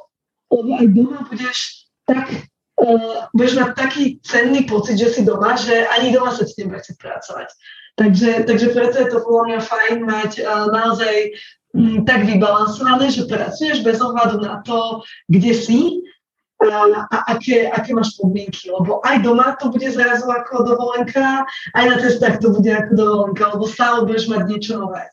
lebo aj doma budeš tak, uh, budeš mať taký cenný pocit, že si doma, že ani doma sa ti nebude chcieť pracovať. Takže, takže preto je to podľa mňa fajn mať uh, naozaj um, tak vybalansované, že pracuješ bez ohľadu na to, kde si a, a aké, aké máš podmienky, lebo aj doma to bude zrazu ako dovolenka, aj na cestách to bude ako dovolenka, lebo stále budeš mať niečo nové.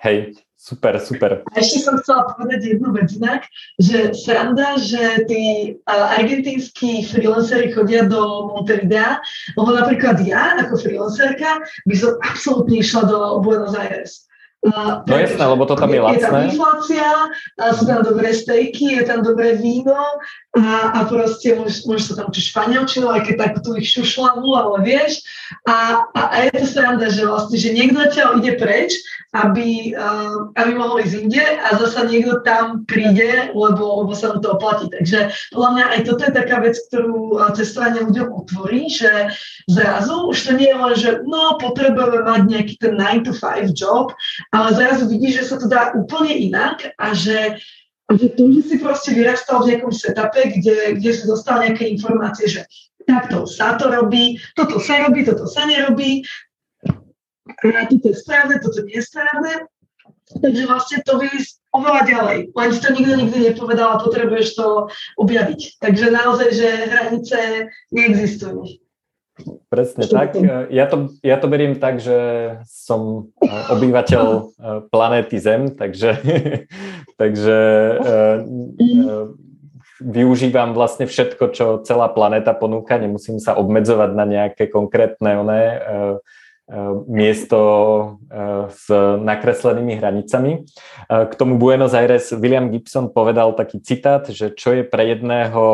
Hej, Super, super. A ešte som chcela povedať jednu vec inak, že sranda, že tí argentínsky freelanceri chodia do Montevidea, lebo napríklad ja ako freelancerka by som absolútne išla do Buenos Aires. Uh, no jasné, lebo to tam je, je lacné. Je tam inflácia, a sú tam dobré stejky, je tam dobré víno a, a proste môžeš, môžeš sa tam učiť španielčinu, aj keď tak tú ich šušlavu, ale vieš. A, a, a je to sranda, že vlastne, že niekto ťa ide preč, aby, uh, aby mohol ísť inde a zasa niekto tam príde, lebo, lebo sa mu to oplatí. Takže podľa mňa aj toto je taká vec, ktorú cestovanie ľuďom otvorí, že zrazu už to nie je len, že no, potrebujeme mať nejaký ten 9 to 5 job, ale zrazu vidíš, že sa to dá úplne inak a že že to, že si proste vyrastal v nejakom setupe, kde, kde si dostal nejaké informácie, že takto sa to robí, toto sa robí, toto sa nerobí, a toto je správne, toto nie je správne. Takže vlastne to vyjsť oveľa ďalej. Len si to nikto nikdy nepovedal a potrebuješ to objaviť. Takže naozaj, že hranice neexistujú. Presne tak. Ja to, ja to beriem tak, že som e, obyvateľ e, planéty Zem, takže, takže e, využívam vlastne všetko, čo celá planéta ponúka. Nemusím sa obmedzovať na nejaké konkrétne oné miesto s nakreslenými hranicami. K tomu Buenos Aires William Gibson povedal taký citát, že čo je pre jedného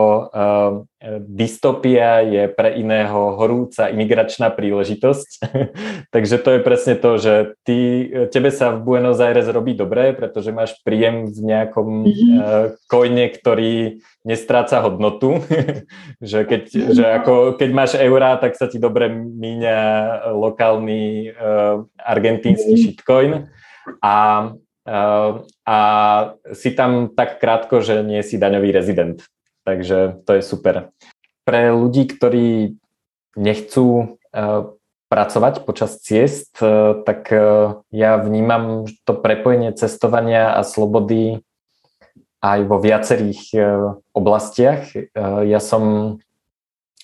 dystopia je pre iného horúca imigračná príležitosť. Takže to je presne to, že ty, tebe sa v Buenos Aires robí dobre, pretože máš príjem v nejakom mm-hmm. uh, kojne, ktorý nestráca hodnotu. že, keď, že ako, keď máš eurá, tak sa ti dobre míňa lokálny uh, argentínsky mm-hmm. shitcoin. A Uh, a si tam tak krátko, že nie si daňový rezident. Takže to je super. Pre ľudí, ktorí nechcú uh, pracovať počas ciest, uh, tak uh, ja vnímam to prepojenie cestovania a slobody aj vo viacerých oblastiach. Ja som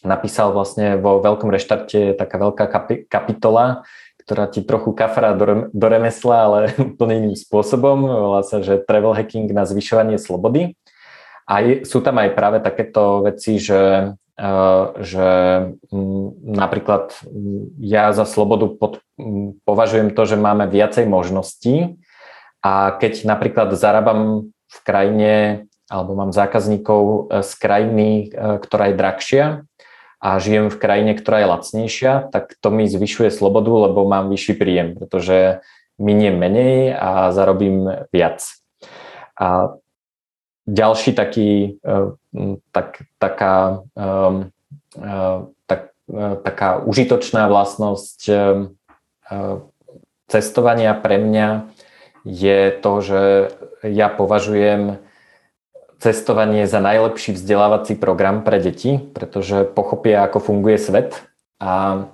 napísal vlastne vo veľkom reštarte taká veľká kapi- kapitola, ktorá ti trochu kafra do remesla, ale úplne iným spôsobom. Volá sa, že travel hacking na zvyšovanie slobody. A sú tam aj práve takéto veci, že, uh, že napríklad ja za slobodu pod, považujem to, že máme viacej možností a keď napríklad zarábam v krajine alebo mám zákazníkov e, z krajiny, e, ktorá je drahšia a žijem v krajine, ktorá je lacnejšia, tak to mi zvyšuje slobodu, lebo mám vyšší príjem, pretože miniem menej a zarobím viac. A ďalší taký, e, tak, taká, tak, e, taká užitočná vlastnosť cestovania pre mňa je to, že ja považujem cestovanie za najlepší vzdelávací program pre deti, pretože pochopia, ako funguje svet a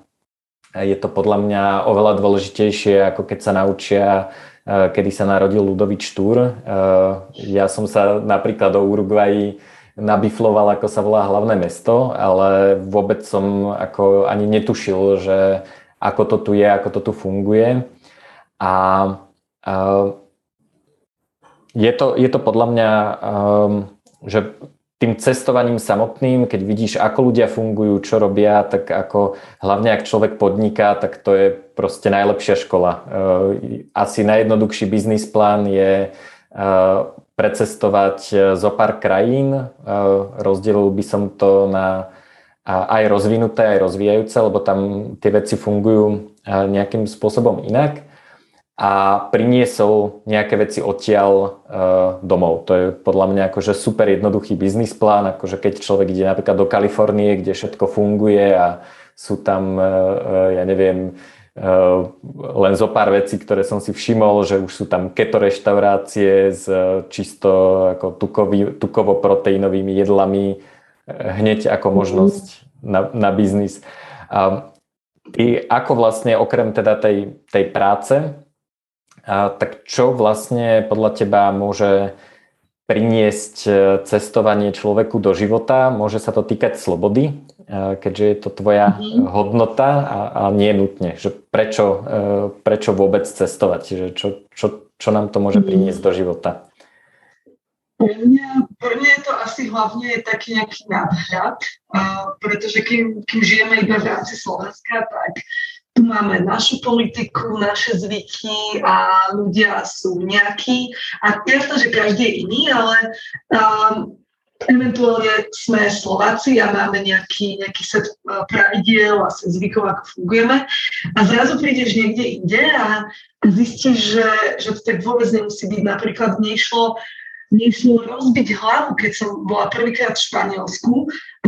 je to podľa mňa oveľa dôležitejšie, ako keď sa naučia kedy sa narodil Ludovič Štúr. Eh, ja som sa napríklad do Uruguayi nabifloval, ako sa volá hlavné mesto, ale vôbec som ako ani netušil, že ako to tu je, ako to tu funguje. A, a je, to, je to podľa mňa, že tým cestovaním samotným, keď vidíš, ako ľudia fungujú, čo robia, tak ako hlavne ak človek podniká, tak to je proste najlepšia škola. Eh, asi najjednoduchší biznis plán je eh, precestovať eh, zo pár krajín. Rozdelil by som to na aj rozvinuté, aj rozvíjajúce, lebo tam tie veci fungujú nejakým spôsobom inak a priniesol nejaké veci odtiaľ domov. To je podľa mňa akože super jednoduchý biznis plán, akože keď človek ide napríklad do Kalifornie, kde všetko funguje a sú tam, ja neviem, len zo pár vecí, ktoré som si všimol, že už sú tam keto reštaurácie s čisto ako tukový, tukovo-proteínovými jedlami hneď ako možnosť na, na biznis. Uh, Ty ako vlastne okrem teda tej, tej práce, a, tak čo vlastne podľa teba môže priniesť e, cestovanie človeku do života? Môže sa to týkať slobody, e, keďže je to tvoja mm-hmm. hodnota a, a nie nutne. Že prečo, e, prečo vôbec cestovať? Že čo, čo, čo nám to môže mhm. priniesť do života? Pre mňa, pre mňa je to asi hlavne taký nejaký nadhľad, pretože kým, kým žijeme iba v rámci Slovenska, tak tu máme našu politiku, naše zvyky a ľudia sú nejakí. A jasné, že každý je iný, ale um, eventuálne sme Slováci a máme nejaký, nejaký set uh, pravidiel a zvykov, ako fungujeme. A zrazu prídeš niekde inde a zistíš, že, že to tak vôbec nemusí byť. Napríklad nešlo nešlo rozbiť hlavu, keď som bola prvýkrát v Španielsku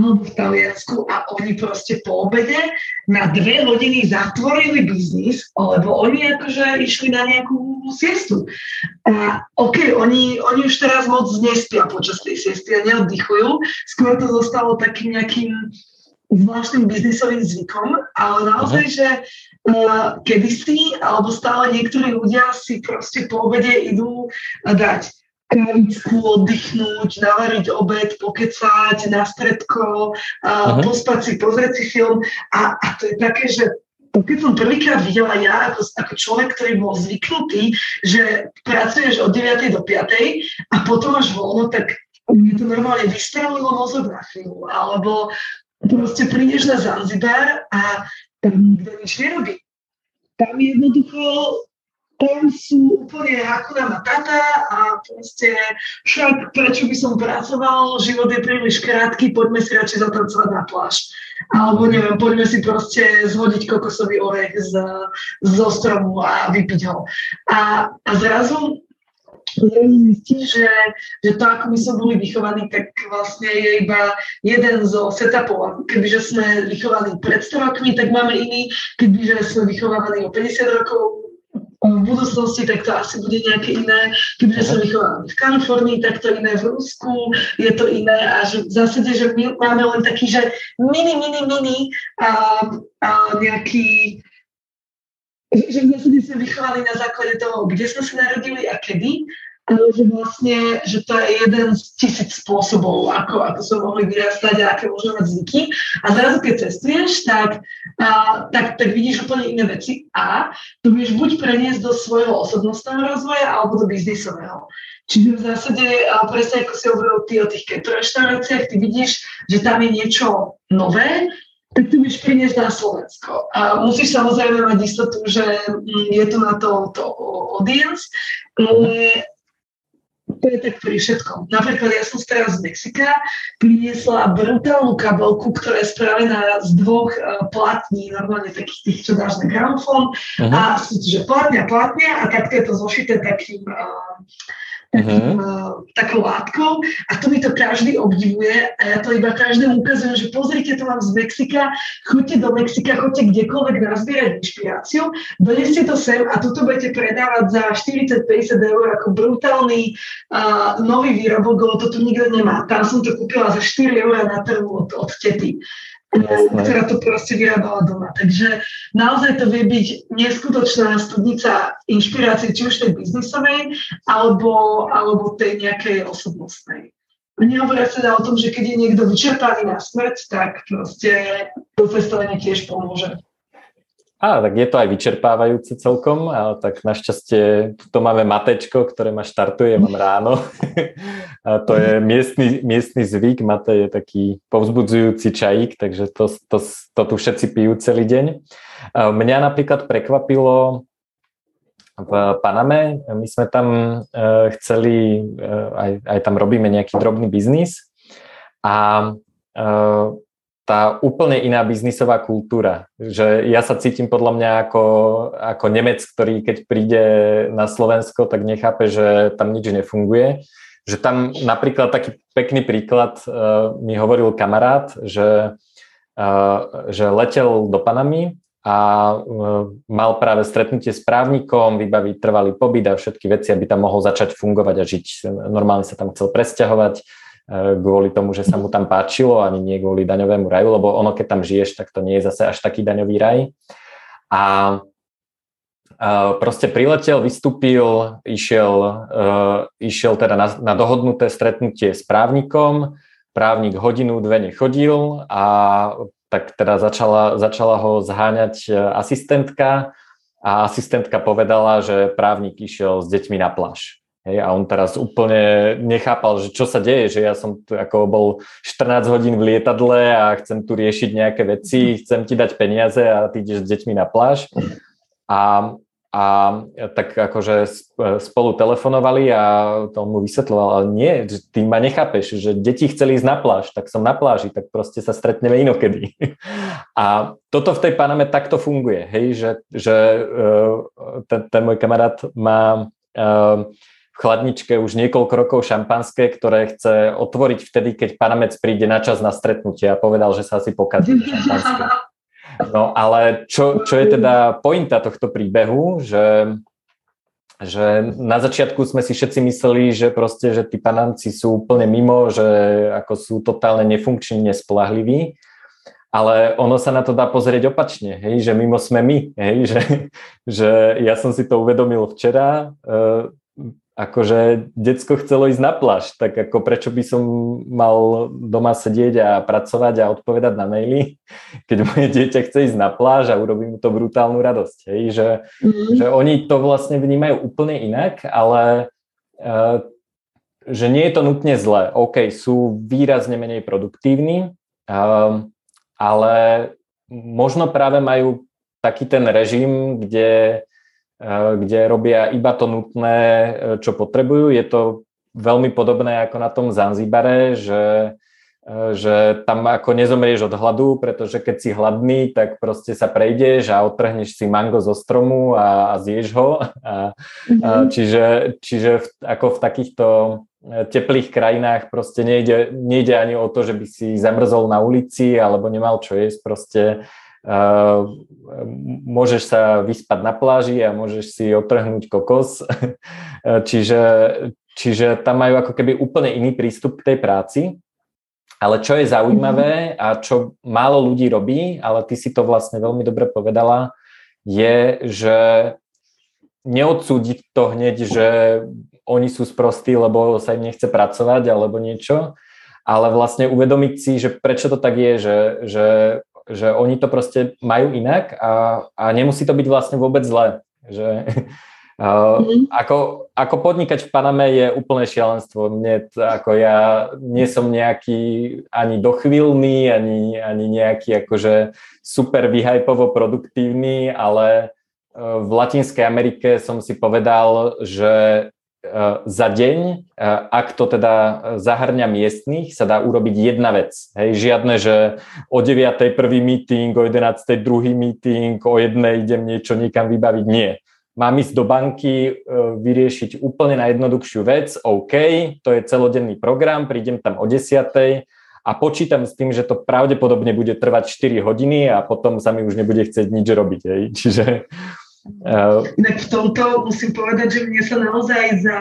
alebo v Taliansku a oni proste po obede na dve hodiny zatvorili biznis, lebo oni akože išli na nejakú siestu. A OK, oni, oni už teraz moc nespia počas tej siesty a neoddychujú, skôr to zostalo takým nejakým zvláštnym biznisovým zvykom, ale naozaj, že uh, kedysi, alebo stále niektorí ľudia si proste po obede idú dať kávičku, oddychnúť, navariť obed, pokecať na stredko, uh, pospať si, pozrieť si film a, a to je také, že to keď som prvýkrát videla ja ako, ako človek, ktorý bol zvyknutý, že pracuješ od 9. do 5. a potom máš voľno, tak mne to normálne vystrelilo mozog na chvíľu. Alebo proste prídeš na Zanzibar a tam nikto nič nerobí. Tam jednoducho tam sú úplne Hakuna Matata a proste však prečo by som pracoval, život je príliš krátky, poďme si radšej zatancovať na pláž. Alebo neviem, poďme si proste zhodiť kokosový orech z, zo stromu a vypiť ho. A, a zrazu zistí, že, že to, ako my sme boli vychovaní, tak vlastne je iba jeden zo setupov. Kebyže sme vychovaní pred 100 rokmi, tak máme iný. Kebyže sme vychovaní o 50 rokov, v budúcnosti, tak to asi bude nejaké iné. Keďže som vychovaná v Kalifornii, tak to iné v Rusku, je to iné a že v zásade, že my máme len taký, že mini, mini, mini a, a nejaký že v zásade sme vychovali na základe toho, kde sme sa narodili a kedy ale že vlastne, že to je jeden z tisíc spôsobov, ako, ako sme mohli vyrastať a aké môžeme mať zvyky. A zrazu, keď cestuješ, tak, a, tak, tak vidíš úplne iné veci a to vieš buď preniesť do svojho osobnostného rozvoja alebo do biznisového. Čiže v zásade, presne ako si hovoril ty o tých keto reštauráciách, ty vidíš, že tam je niečo nové, tak ty vieš priniesť na Slovensko. A musíš samozrejme mať istotu, že mm, je tu na to, to audience, ale to je tak pri všetkom. Napríklad ja som teraz z Mexika priniesla brutálnu kabelku, ktorá je spravená z dvoch uh, platní, normálne takých tých, čo dáš na gramofón uh-huh. a že platňa, platňa a takto je to zošité takým uh, uh-huh. takou látkou a to mi to každý obdivuje a ja to iba každému ukazujem, že pozrite to vám z Mexika, choďte do Mexika, choďte kdekoľvek nazbierať inšpiráciu, doneste to sem a tuto budete predávať za 40-50 eur ako brutálny uh, nový výrobok, lebo to tu nikto nemá. Tam som to kúpila za 4 eur na trhu od, od tety. Jasné. ktorá to proste vyrábala doma. Takže naozaj to vie byť neskutočná studnica inšpirácie, či už tej biznisovej, alebo, alebo tej nejakej osobnostnej. Nehovoria teda o tom, že keď je niekto vyčerpaný na smrť, tak proste to cestovanie tiež pomôže. Á, tak je to aj vyčerpávajúce celkom, ale tak našťastie to máme matečko, ktoré ma štartuje, mám ráno. a to je miestny, miestny zvyk, mate je taký povzbudzujúci čajík, takže to, to, to tu všetci pijú celý deň. A mňa napríklad prekvapilo v Paname, my sme tam e, chceli, e, aj, aj tam robíme nejaký drobný biznis a e, tá úplne iná biznisová kultúra. Že ja sa cítim podľa mňa ako, ako Nemec, ktorý keď príde na Slovensko, tak nechápe, že tam nič nefunguje. Že tam napríklad taký pekný príklad uh, mi hovoril kamarát, že, uh, že letel do Panamy a uh, mal práve stretnutie s právnikom, vybaviť trvalý pobyt a všetky veci, aby tam mohol začať fungovať a žiť. Normálne sa tam chcel presťahovať kvôli tomu, že sa mu tam páčilo, ani nie kvôli daňovému raju, lebo ono, keď tam žiješ, tak to nie je zase až taký daňový raj. A proste priletel, vystúpil, išiel, išiel teda na, na dohodnuté stretnutie s právnikom, právnik hodinu, dve nechodil a tak teda začala, začala ho zháňať asistentka a asistentka povedala, že právnik išiel s deťmi na pláž. Hej, a on teraz úplne nechápal, že čo sa deje, že ja som tu ako bol 14 hodín v lietadle a chcem tu riešiť nejaké veci, chcem ti dať peniaze a ty ideš s deťmi na pláž. A, a tak akože spolu telefonovali a to mu vysvetloval, ale nie, ty ma nechápeš, že deti chceli ísť na pláž, tak som na pláži, tak proste sa stretneme inokedy. A toto v tej Paname takto funguje, hej, že, že e, ten, ten môj kamarát má uh, chladničke už niekoľko rokov šampanské, ktoré chce otvoriť vtedy, keď panamec príde na čas na stretnutie a povedal, že sa asi pokazí šampanské. No ale čo, čo je teda pointa tohto príbehu, že, že na začiatku sme si všetci mysleli, že proste, že tí panamci sú úplne mimo, že ako sú totálne nefunkční, nespolahliví, ale ono sa na to dá pozrieť opačne, hej, že mimo sme my, hej, že, že ja som si to uvedomil včera, e, akože decko chcelo ísť na pláž, tak ako prečo by som mal doma sedieť a pracovať a odpovedať na maily, keď moje dieťa chce ísť na pláž a urobí mu to brutálnu radosť. Hej? Že, mm. že oni to vlastne vnímajú úplne inak, ale uh, že nie je to nutne zlé. OK, sú výrazne menej produktívni, uh, ale možno práve majú taký ten režim, kde kde robia iba to nutné, eh, čo potrebujú. Je to veľmi podobné ako na tom Zanzibare, že, eh, že tam ako nezomrieš od hladu, pretože keď si hladný, tak proste sa prejdeš a odtrhneš si mango zo stromu a, a zješ ho. A, mm-hmm. a mhm. čiže, čiže v, ako v takýchto teplých krajinách proste nejde, nejde ani o to, že by si zamrzol na ulici alebo nemal čo jesť, proste môžeš sa vyspať na pláži a môžeš si otrhnúť kokos. čiže, čiže tam majú ako keby úplne iný prístup k tej práci. Ale čo je zaujímavé a čo málo ľudí robí, ale ty si to vlastne veľmi dobre povedala, je, že neodsúdiť to hneď, že oni sú sprostí, lebo sa im nechce pracovať alebo niečo, ale vlastne uvedomiť si, že prečo to tak je, že, že že oni to proste majú inak a, a nemusí to byť vlastne vôbec zlé. Že, Uh, mm. ako, ako podnikať v Paname je úplne šialenstvo. Mne ako ja nie som nejaký ani dochvíľný, ani, ani nejaký akože super vyhajpovo produktívny, ale uh, v Latinskej Amerike som si povedal, že za deň, eh, ak to teda zahrňa miestných, sa dá urobiť jedna vec. Hej, žiadne, že o 9. prvý meeting, o 11. druhý meeting, o jednej idem niečo niekam vybaviť. Nie. Mám ísť do banky, vyriešiť úplne najjednoduchšiu vec, OK, to je celodenný program, prídem tam o 10. a počítam s tým, že to pravdepodobne bude trvať 4 hodiny a potom sa mi už nebude chcieť nič robiť. Hej. Čiže Uh, Inak v tomto musím povedať, že mne sa naozaj za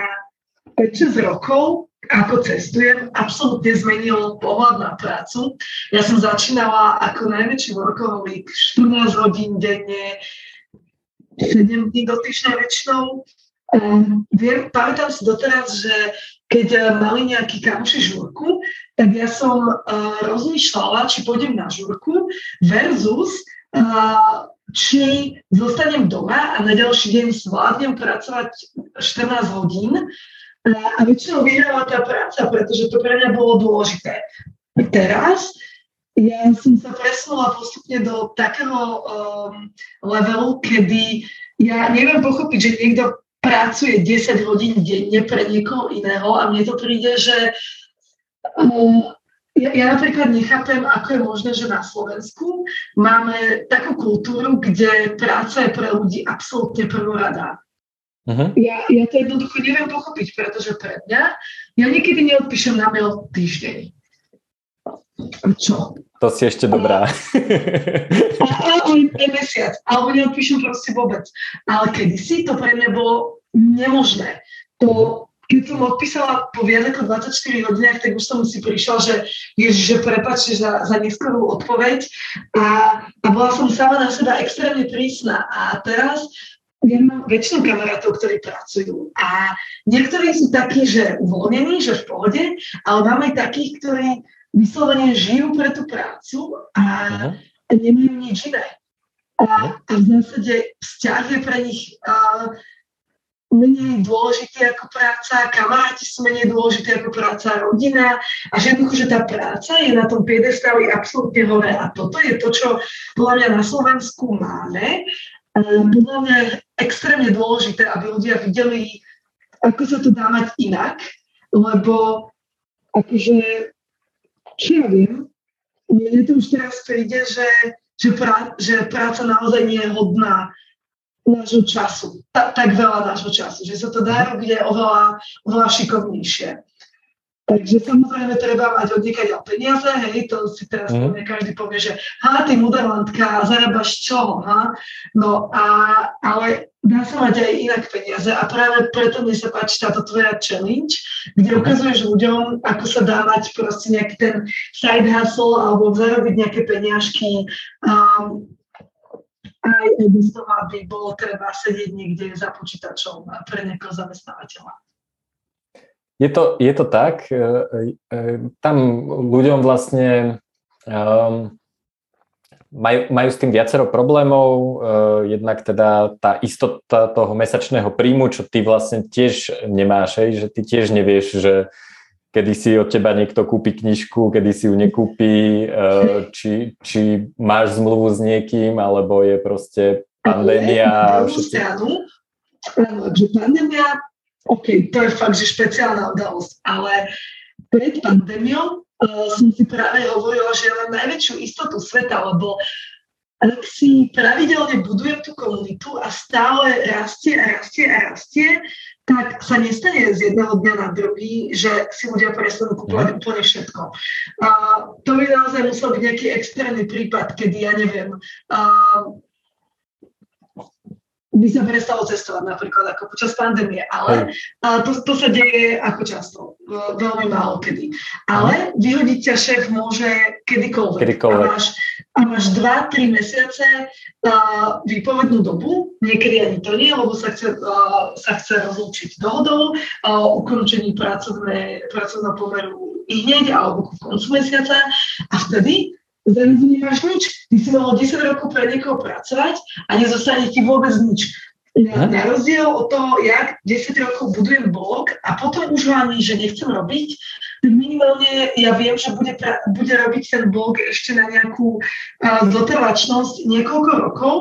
5-6 rokov, ako cestujem, absolútne zmenil pohľad na prácu. Ja som začínala ako najväčší workoholik, 14 hodín denne, 7 dní do týždňa väčšinou. Um, viem, pamätám si doteraz, že keď mali nejaký kamoši žurku, tak ja som uh, rozmýšľala, či pôjdem na žurku versus uh, či zostanem doma a na ďalší deň zvládnem pracovať 14 hodín a väčšinou vyhráva tá práca, pretože to pre mňa bolo dôležité. Teraz ja som sa presunula postupne do takého um, levelu, kedy ja neviem pochopiť, že niekto pracuje 10 hodín denne pre niekoho iného a mne to príde, že um, ja, ja napríklad nechápem, ako je možné, že na Slovensku máme takú kultúru, kde práca je pre ľudí absolútne prvoradá. Uh-huh. Ja, ja to jednoducho neviem pochopiť, pretože pre mňa, ja niekedy neodpíšem na mail týždeň. Čo? To si ešte dobrá. Alebo mesiac, alebo neodpíšem proste vôbec. Ale kedysi to pre mňa bolo nemožné. To keď som odpísala po viac ako 24 hodinách, tak už som si prišla, že ježiš, že prepáčte za, za neskorú odpoveď a, a bola som sama na seba extrémne prísna a teraz ja mám väčšinu kamarátov, ktorí pracujú a niektorí sú takí, že uvoľnení, že v pohode, ale máme takých, ktorí vyslovene žijú pre tú prácu a uh-huh. nemajú nič iné. A, a v zásade vzťah je pre nich uh, menej dôležité ako práca, kamaráti sú menej dôležité ako práca, rodina a že jednoducho, že tá práca je na tom piedestali absolútne hore a toto je to, čo podľa mňa na Slovensku máme. Podľa mňa extrémne dôležité, aby ľudia videli, ako sa to dá mať inak, lebo akože, čo ja viem, mne to už teraz príde, že, že, prá, že práca naozaj nie je hodná nášho času, tak, tak veľa nášho času, že sa to dá robiť aj oveľa, oveľa šikovnejšie. Takže samozrejme treba mať odniekaď peniaze, hej, to si teraz mm. povie, každý povie, že ha, ty muderlantka, zarábaš čoho, ha? No a, ale dá sa mať aj inak peniaze a práve preto mi sa páči táto tvoja challenge, kde mhm. ukazuješ ľuďom, ako sa dá mať proste nejaký ten side hustle alebo zarobiť nejaké peniažky um, aj bez toho, aby bolo treba sedieť niekde za počítačom pre nejakého zamestnávateľa. Je to, je to tak. E, e, tam ľuďom vlastne um, majú, majú s tým viacero problémov. Jednak teda tá istota toho mesačného príjmu, čo ty vlastne tiež nemáš, hej, že ty tiež nevieš, že kedy si od teba niekto kúpi knižku, kedy si ju nekúpi, uh, či, či máš zmluvu s niekým, alebo je proste pandémia. Áno, že pandémia, OK, to je fakt, že špeciálna udalosť, ale pred pandémiou uh, som si práve hovorila, že ja mám najväčšiu istotu sveta, lebo si pravidelne budujem tú komunitu a stále rastie a rastie a rastie, tak sa nestane z jedného dňa na druhý, že si ľudia prestanú kúpovať mm. úplne všetko. A to by naozaj musel byť nejaký extrémny prípad, kedy, ja neviem, a, by sa prestalo cestovať napríklad ako počas pandémie, ale a to, to sa deje ako často, veľmi málo kedy. Ale vyhodiť ťa šéf môže kedykoľvek. kedykoľvek. A máš, a máš 2-3 mesiace uh, výpovednú dobu, niekedy ani to nie, lebo sa chce, uh, sa chce rozlúčiť dohodou uh, ukončení pracovné, pracovného pomeru hneď alebo ku koncu mesiaca a vtedy zrazu nemáš nič. Ty si mohol 10 rokov pre niekoho pracovať a nezostane ti vôbec nič. Na, na rozdiel od toho, jak 10 rokov budujem blog a potom už ho ani, že nechcem robiť, minimálne ja viem, že bude, pra, bude robiť ten blog ešte na nejakú uh, zotrvačnosť niekoľko rokov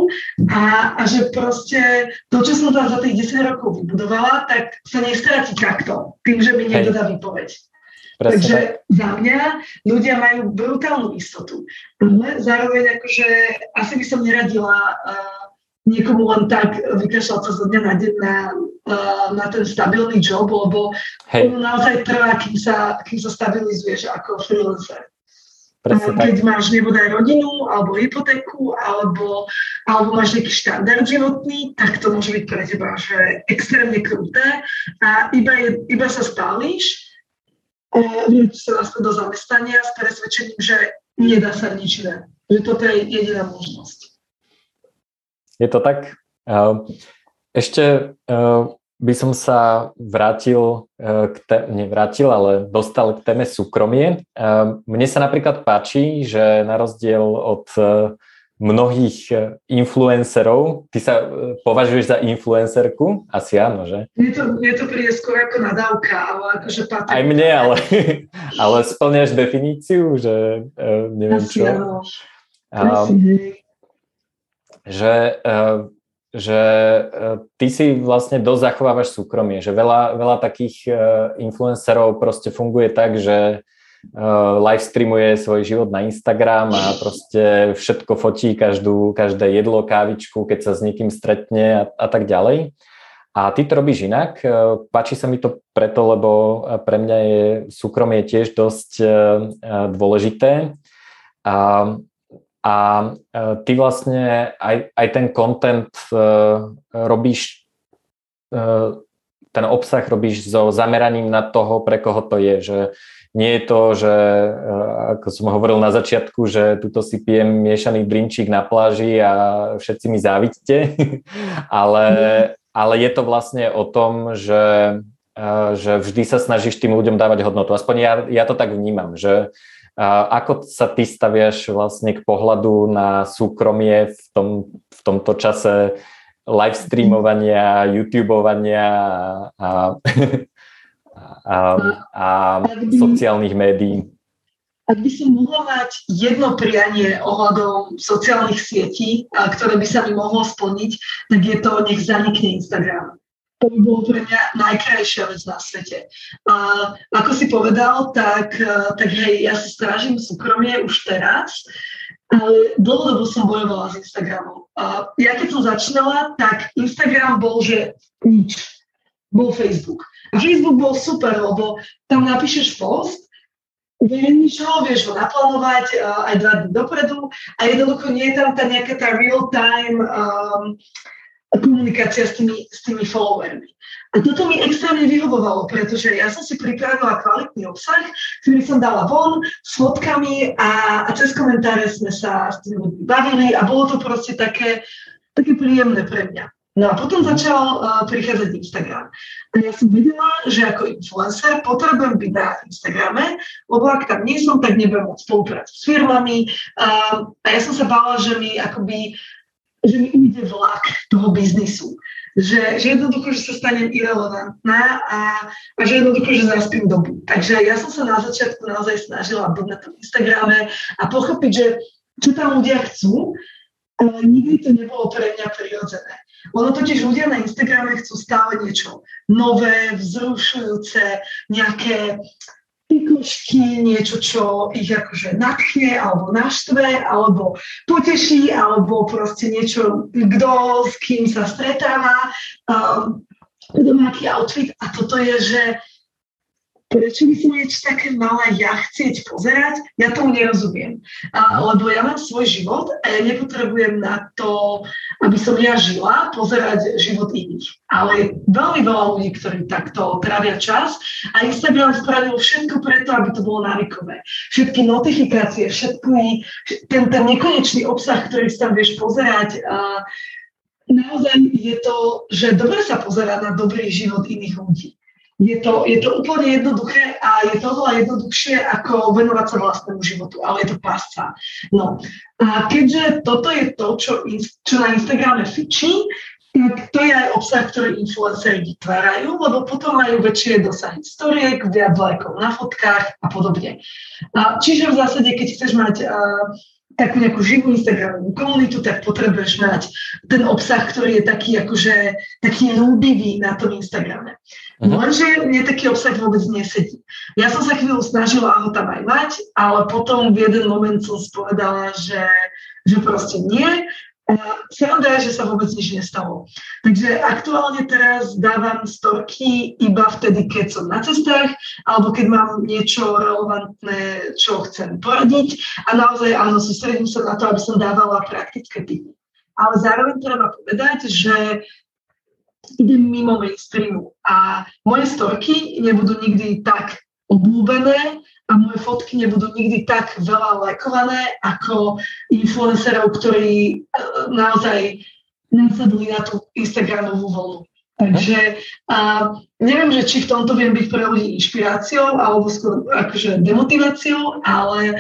a, a že proste to, čo som tam za tých 10 rokov vybudovala, tak sa nestratí takto, tým, že mi niekto dá výpoveď. Presne. Takže za mňa ľudia majú brutálnu istotu. Ale zároveň akože asi by som neradila uh, niekomu len tak vykašľať sa zo dňa na deň na, uh, na ten stabilný job, lebo Hej. naozaj trvá, kým sa, kým sa stabilizuješ ako freelancer. Presne keď tak. máš nebodaj rodinu, alebo hypotéku, alebo, alebo máš nejaký štandard životný, tak to môže byť pre teba že extrémne kruté a iba, je, iba sa spálíš vrátiť sa naspäť do zamestnania s presvedčením, že nedá sa nič iné. Že toto je jediná možnosť. Je to tak? Ešte by som sa vrátil, k te- nevrátil, ale dostal k téme súkromie. Mne sa napríklad páči, že na rozdiel od mnohých influencerov. Ty sa považuješ za influencerku? Asi áno, že? Mne to, mne to príde skôr ako nadávka, ale akože patrí. Aj mne, ale, ale splňaš definíciu, že neviem Asi čo. Áno. Asi, že, uh, že uh, ty si vlastne dosť zachovávaš súkromie, že veľa, veľa takých uh, influencerov proste funguje tak, že live streamuje svoj život na Instagram a proste všetko fotí, každú, každé jedlo, kávičku, keď sa s niekým stretne a, a tak ďalej. A ty to robíš inak. Páči sa mi to preto, lebo pre mňa je súkromie tiež dosť dôležité. A, a ty vlastne aj, aj ten content robíš ten obsah robíš so zameraním na toho, pre koho to je, že nie je to, že ako som hovoril na začiatku, že tuto si pijem miešaný brinčík na pláži a všetci mi závidte, ale, ale je to vlastne o tom, že, že vždy sa snažíš tým ľuďom dávať hodnotu. Aspoň ja, ja to tak vnímam, že ako sa ty staviaš vlastne k pohľadu na súkromie v, tom, v tomto čase live streamovania, YouTubeovania a, a, a sociálnych médií? Ak by som mohla mať jedno prianie ohľadom sociálnych sietí, ktoré by sa mi mohlo splniť, tak je to, nech zanikne Instagram to by bolo pre mňa najkrajšia vec na svete. A ako si povedal, tak, e, tak hej, ja si strážim súkromie už teraz, ale dlhodobo som bojovala s Instagramom. A ja keď som začínala, tak Instagram bol, že nič. Bol Facebook. Facebook bol super, lebo tam napíšeš post, uverejníš ho, vieš ho naplánovať uh, aj dva dny dopredu a jednoducho nie je tam tá nejaká tá real-time um, komunikácia s tými, s tými followermi. A toto mi extrémne vyhovovalo, pretože ja som si pripravila kvalitný obsah, ktorý som dala von s fotkami a, a cez komentáre sme sa s tými bavili a bolo to proste také, také príjemné pre mňa. No a potom začal uh, prichádzať Instagram. A ja som vedela, že ako influencer potrebujem byť na Instagrame, lebo ak tam nie som, tak nebudem môcť spolupracovať s firmami. Uh, a ja som sa bála, že mi akoby že mi ujde vlak toho biznisu. Že, že jednoducho, že sa stanem irrelevantná a, a že jednoducho, že zaspím dobu. Takže ja som sa na začiatku naozaj snažila byť na tom Instagrame a pochopiť, že čo tam ľudia chcú, ale nikdy to nebolo pre mňa prirodzené. Ono totiž ľudia na Instagrame chcú stále niečo nové, vzrušujúce, nejaké pikošky, niečo, čo ich akože nadchne, alebo naštve, alebo poteší, alebo proste niečo, kto s kým sa stretáva, um, aký outfit. A toto je, že prečo by som niečo také mala ja chcieť pozerať, ja tomu nerozumiem. A, lebo ja mám svoj život a ja nepotrebujem na to, aby som ja žila, pozerať život iných. Ale veľmi veľa ľudí, ktorí takto trávia čas a Instagram spravil všetko preto, aby to bolo návykové. Všetky notifikácie, všetky, ten, ten nekonečný obsah, ktorý si tam vieš pozerať, a naozaj je to, že dobre sa pozerať na dobrý život iných ľudí je to, je to úplne jednoduché a je to oveľa jednoduchšie ako venovať sa vlastnému životu, ale je to pásca. No a keďže toto je to, čo, čo na Instagrame fičí, tak to je aj obsah, ktorý influenceri vytvárajú, lebo potom majú väčšie dosahy storiek, viac lajkov na fotkách a podobne. A čiže v zásade, keď chceš mať uh, takú nejakú živú Instagramovú komunitu, tak potrebuješ mať ten obsah, ktorý je taký akože taký ľúbivý na tom Instagrame. Uh-huh. Lenže mne taký obsah vôbec nesedí. Ja som sa chvíľu snažila ho tam aj mať, ale potom v jeden moment som spovedala, že, že proste nie Sranda je, že sa vôbec nič nestalo. Takže aktuálne teraz dávam storky iba vtedy, keď som na cestách, alebo keď mám niečo relevantné, čo chcem poradiť. A naozaj áno, sústredím sa na to, aby som dávala praktické typy. Ale zároveň treba povedať, že idem mimo mainstreamu a moje storky nebudú nikdy tak obľúbené a moje fotky nebudú nikdy tak veľa lekované ako influencerov, ktorí e, naozaj nasadli na tú Instagramovú vlnu. Takže a neviem, že či v tomto viem byť pre ľudí inšpiráciou alebo skôr akože demotiváciou, ale e,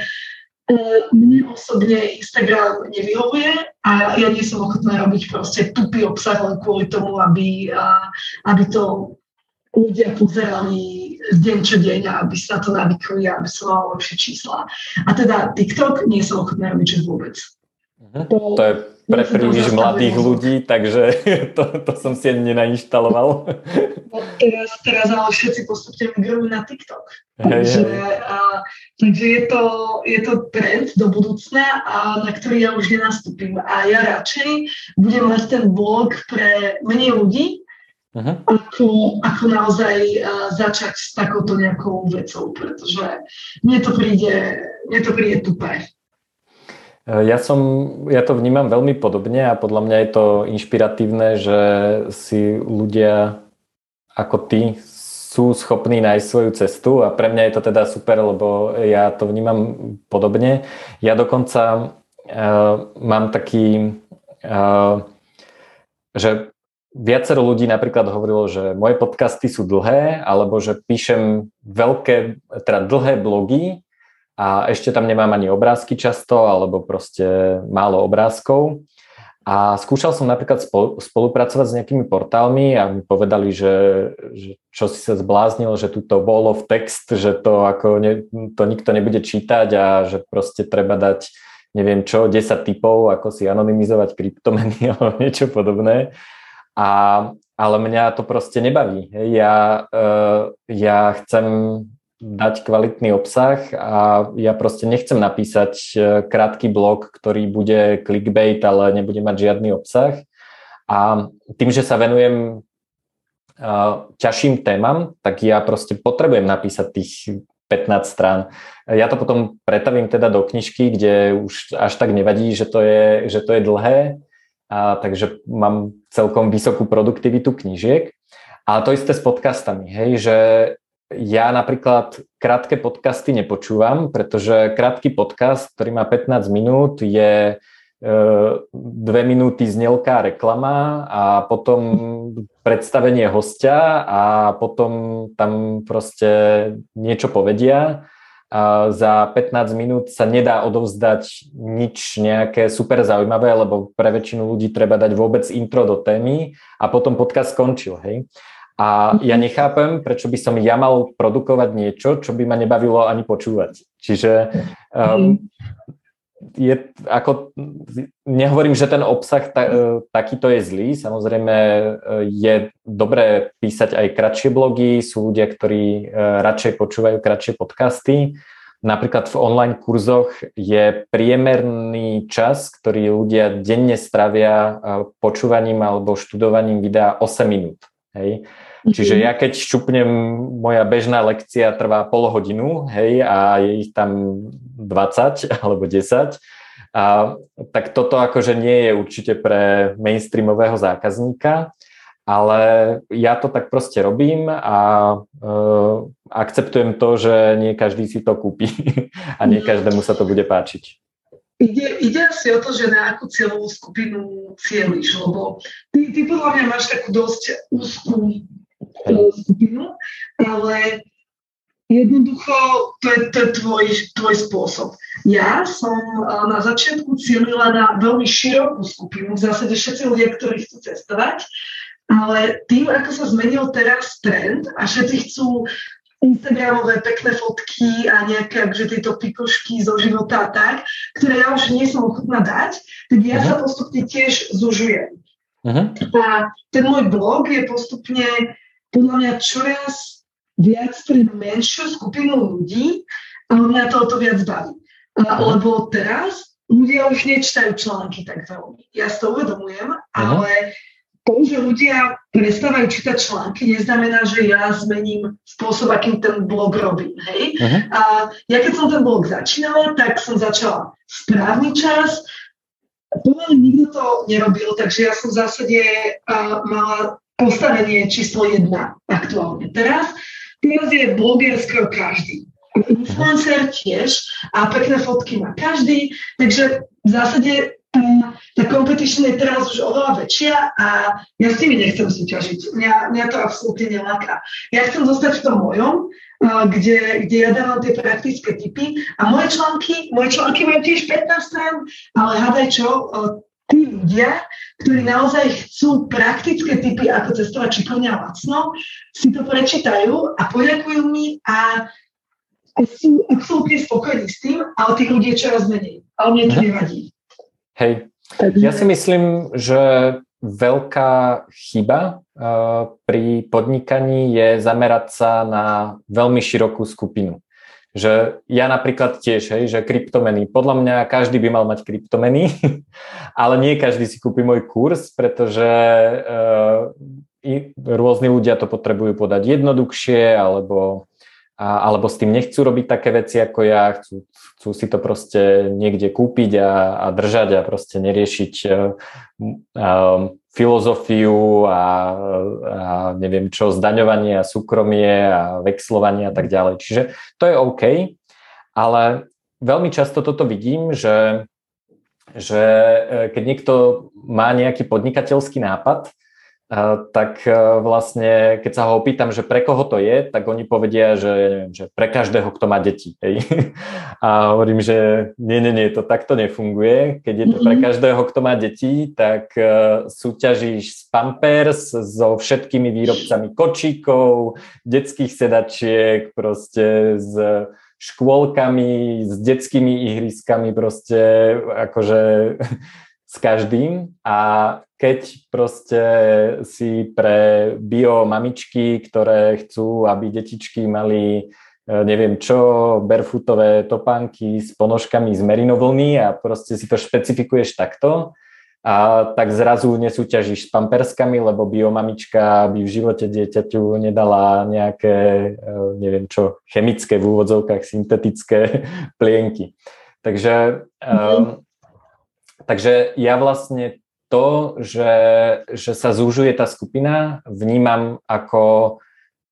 mne osobne Instagram nevyhovuje a ja nie som ochotná robiť proste tupý obsah len kvôli tomu, aby, a, aby to ľudia pozerali deň čo deň aby sa to navykli aby som mala lepšie čísla. A teda TikTok nie som ochotná robiť vôbec. Uh-huh. To, to je pre príliš mladých ľudí, takže to, to som si ani nenainštaloval. No, teraz, teraz ale všetci postupne migrujú na TikTok. Takže, a, takže je, to, je to trend do budúcna, a, na ktorý ja už nenastúpim. A ja radšej budem mať ten blog pre menej ľudí, uh-huh. ako, ako naozaj uh, začať s takouto nejakou vecou, pretože mne to príde, mne to príde tupé. E, ja, som, ja to vnímam veľmi podobne a podľa mňa je to inšpiratívne, že si ľudia ako ty sú schopní nájsť svoju cestu a pre mňa je to teda super, lebo ja to vnímam podobne. Ja dokonca uh, mám taký, uh, že viacero ľudí napríklad hovorilo, že moje podcasty sú dlhé, alebo že píšem veľké, teda dlhé blogy a ešte tam nemám ani obrázky často, alebo proste málo obrázkov. A skúšal som napríklad spolupracovať s nejakými portálmi a mi povedali, že, že čo si sa zbláznil, že tu to wall of text, že to ako ne, to nikto nebude čítať a že proste treba dať neviem čo, 10 typov, ako si anonymizovať kryptomeny alebo niečo podobné. A, ale mňa to proste nebaví. Ja, uh, ja chcem dať kvalitný obsah a ja proste nechcem napísať e, krátky blog, ktorý bude clickbait, ale nebude mať žiadny obsah. A tým, že sa venujem e, ťažším témam, tak ja proste potrebujem napísať tých 15 strán. Ja to potom pretavím teda do knižky, kde už až tak nevadí, že to je, že to je dlhé, a takže mám celkom vysokú produktivitu knížiek. A to isté s podcastami, hej, že ja napríklad krátke podcasty nepočúvam, pretože krátky podcast, ktorý má 15 minút, je e, dve minúty znelká reklama a potom predstavenie hostia a potom tam proste niečo povedia. A za 15 minút sa nedá odovzdať nič nejaké super zaujímavé, lebo pre väčšinu ľudí treba dať vôbec intro do témy a potom podcast skončil. Hej? A ja nechápem, prečo by som ja mal produkovať niečo, čo by ma nebavilo ani počúvať. Čiže um, je ako, nehovorím, že ten obsah ta, e, takýto je zlý, samozrejme e, je dobré písať aj kratšie blogy, sú ľudia, ktorí e, radšej počúvajú kratšie podcasty. Napríklad v online kurzoch je priemerný čas, ktorý ľudia denne stravia počúvaním alebo študovaním videa 8 minút. Hej. Čiže mhm. ja keď šupnem, moja bežná lekcia trvá pol hodinu, hej, a je ich tam 20 alebo 10, a, tak toto akože nie je určite pre mainstreamového zákazníka, ale ja to tak proste robím a e, akceptujem to, že nie každý si to kúpi a nie mhm. každému sa to bude páčiť. Ide, ide asi o to, že na akú cieľovú skupinu cieľiš, lebo ty, ty podľa mňa máš takú dosť úzkú skupinu, ale jednoducho to je, to je tvoj, tvoj spôsob. Ja som na začiatku cieľila na veľmi širokú skupinu, v zásade všetci ľudia, ktorí chcú cestovať, ale tým, ako sa zmenil teraz trend a všetci chcú Instagramové pekné fotky a nejaké akože tieto pikošky zo života a tak, ktoré ja už nie som ochotná dať, tak ja uh-huh. sa postupne tiež zužujem. Uh-huh. A ten môj blog je postupne podľa mňa čoraz viac pre menšiu skupinu ľudí a mňa to o to viac baví. A, lebo teraz ľudia už nečtajú články tak veľmi. Ja si to uvedomujem, uh-huh. ale to, že ľudia prestávajú čítať články, neznamená, že ja zmením spôsob, akým ten blog robím. Hej? A ja keď som ten blog začínala, tak som začala správny čas, pomaly nikto to nerobil, takže ja som v zásade uh, mala postavenie číslo jedna aktuálne. Teraz, teraz je bloger skoro každý. Influencer tiež a pekné fotky má každý, takže v zásade tá competition je teraz už oveľa väčšia a ja s tými nechcem súťažiť. Mňa, mňa to absolútne neláka. Ja chcem zostať v tom mojom, kde, kde ja dávam tie praktické typy a moje články, moje články majú tiež 15 strán, ale hádaj čo, tí ľudia, ktorí naozaj chcú praktické typy, ako cestovať šikovne a lacno, si to prečítajú a poďakujú mi a, a sú absolútne spokojní s tým, ale tých ľudí je čoraz menej. Ale mne to mhm. nevadí. Hej, ja si myslím, že veľká chyba uh, pri podnikaní je zamerať sa na veľmi širokú skupinu. Že ja napríklad tiež, hej, že kryptomeny, podľa mňa každý by mal mať kryptomeny, ale nie každý si kúpi môj kurz, pretože uh, i rôzni ľudia to potrebujú podať jednoduchšie, alebo a, alebo s tým nechcú robiť také veci ako ja, chcú, chcú si to proste niekde kúpiť a, a držať a proste neriešiť uh, uh, filozofiu a, a neviem čo, zdaňovanie a súkromie a vexlovanie a tak ďalej. Čiže to je OK, ale veľmi často toto vidím, že, že keď niekto má nejaký podnikateľský nápad, tak e, vlastne, keď sa ho opýtam, že pre koho to je, tak oni povedia, že, neviem, že pre každého, kto má deti. Hej. A hovorím, že nie, nie, nie, to takto nefunguje. Keď je to pre mhm. každého, kto má deti, tak e, súťažíš s Pampers so všetkými výrobcami kočíkov, detských sedačiek, proste s škôlkami, s detskými ihriskami, proste akože s každým a keď proste si pre bio mamičky, ktoré chcú, aby detičky mali e, neviem čo, barefootové topánky s ponožkami z merinovlny a proste si to špecifikuješ takto, a tak zrazu nesúťažíš s pamperskami, lebo biomamička by v živote dieťaťu nedala nejaké, e, neviem čo, chemické v úvodzovkách, syntetické plienky. Takže, mm-hmm. um, takže ja vlastne to, že, že sa zúžuje tá skupina, vnímam ako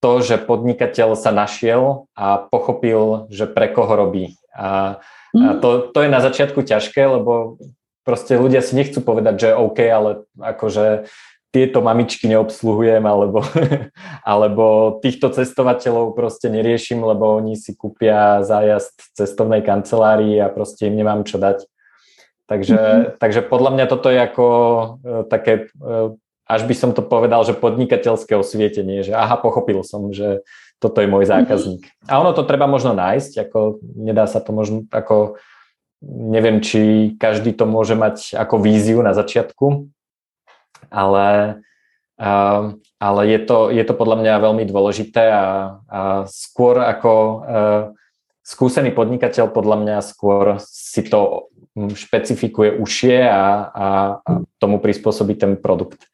to, že podnikateľ sa našiel a pochopil, že pre koho robí. A, a mhm. to, to je na začiatku ťažké, lebo proste ľudia si nechcú povedať, že OK, ale akože tieto mamičky neobsluhujem, alebo, alebo týchto cestovateľov proste neriešim, lebo oni si kúpia zájazd cestovnej kancelárii a proste im nemám čo dať. Takže, mm-hmm. takže podľa mňa toto je ako uh, také, uh, až by som to povedal, že podnikateľské osvietenie, že aha, pochopil som, že toto je môj mhm. zákazník. Mm-hmm. A ono to treba možno nájsť, ako nedá sa to možno, ako neviem, či každý to môže mať ako víziu na začiatku, ale, ale je, to, je to podľa mňa veľmi dôležité a, a skôr ako uh, skúsený podnikateľ podľa mňa skôr si to špecifikuje ušie a, a, a tomu prispôsobí ten produkt.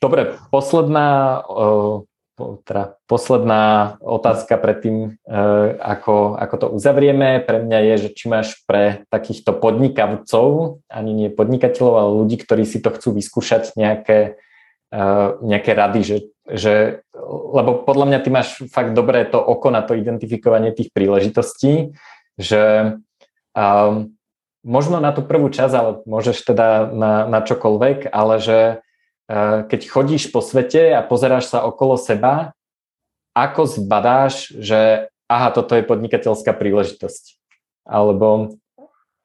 Dobre, posledná, teda posledná otázka predtým, e, ako, ako to uzavrieme, pre mňa je, že či máš pre takýchto podnikavcov, ani nie podnikateľov, ale ľudí, ktorí si to chcú vyskúšať, nejaké, e, nejaké rady, že, že, lebo podľa mňa ty máš fakt dobré to oko na to identifikovanie tých príležitostí, že Um, možno na tú prvú časť, ale môžeš teda na, na čokoľvek, ale že uh, keď chodíš po svete a pozeráš sa okolo seba, ako zbadáš, že aha, toto je podnikateľská príležitosť? Alebo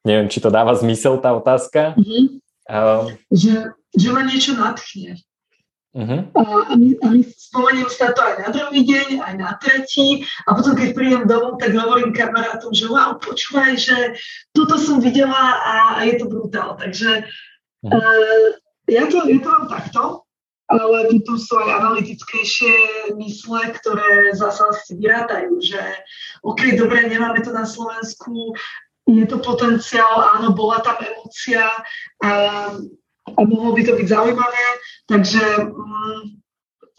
neviem, či to dáva zmysel tá otázka? Mm-hmm. Um, že, že ma niečo natchne. Uh-huh. A, my, a my spomeniem sa to aj na druhý deň, aj na tretí a potom keď prídem domov, tak hovorím kamarátom, že wow, počúvaj, že toto som videla a, a je to brutál. Takže uh-huh. uh, ja, to, ja to mám takto, ale tu sú aj analytickejšie mysle, ktoré zasa si vyrátajú, že OK, dobre, nemáme to na Slovensku, je to potenciál, áno, bola tam emócia, uh, a mohlo by to byť zaujímavé, takže mm,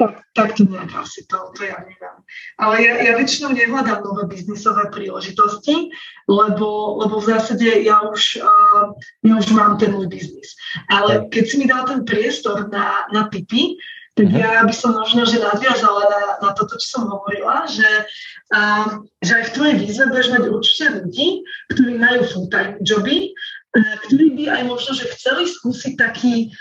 tak, tak to nejak asi to, to ja neviem. Ale ja, ja väčšinou nehľadám nové biznisové príležitosti, lebo, lebo v zásade ja už, uh, ja už mám ten môj biznis. Ale keď si mi dal ten priestor na, na tipy, tak uh-huh. ja by som možno, že nadviazala na, na toto, čo som hovorila, že, um, že aj v tvojej výzve budeš mať určite ľudí, ktorí majú full-time joby ktorí by aj možno, že chceli skúsiť taký,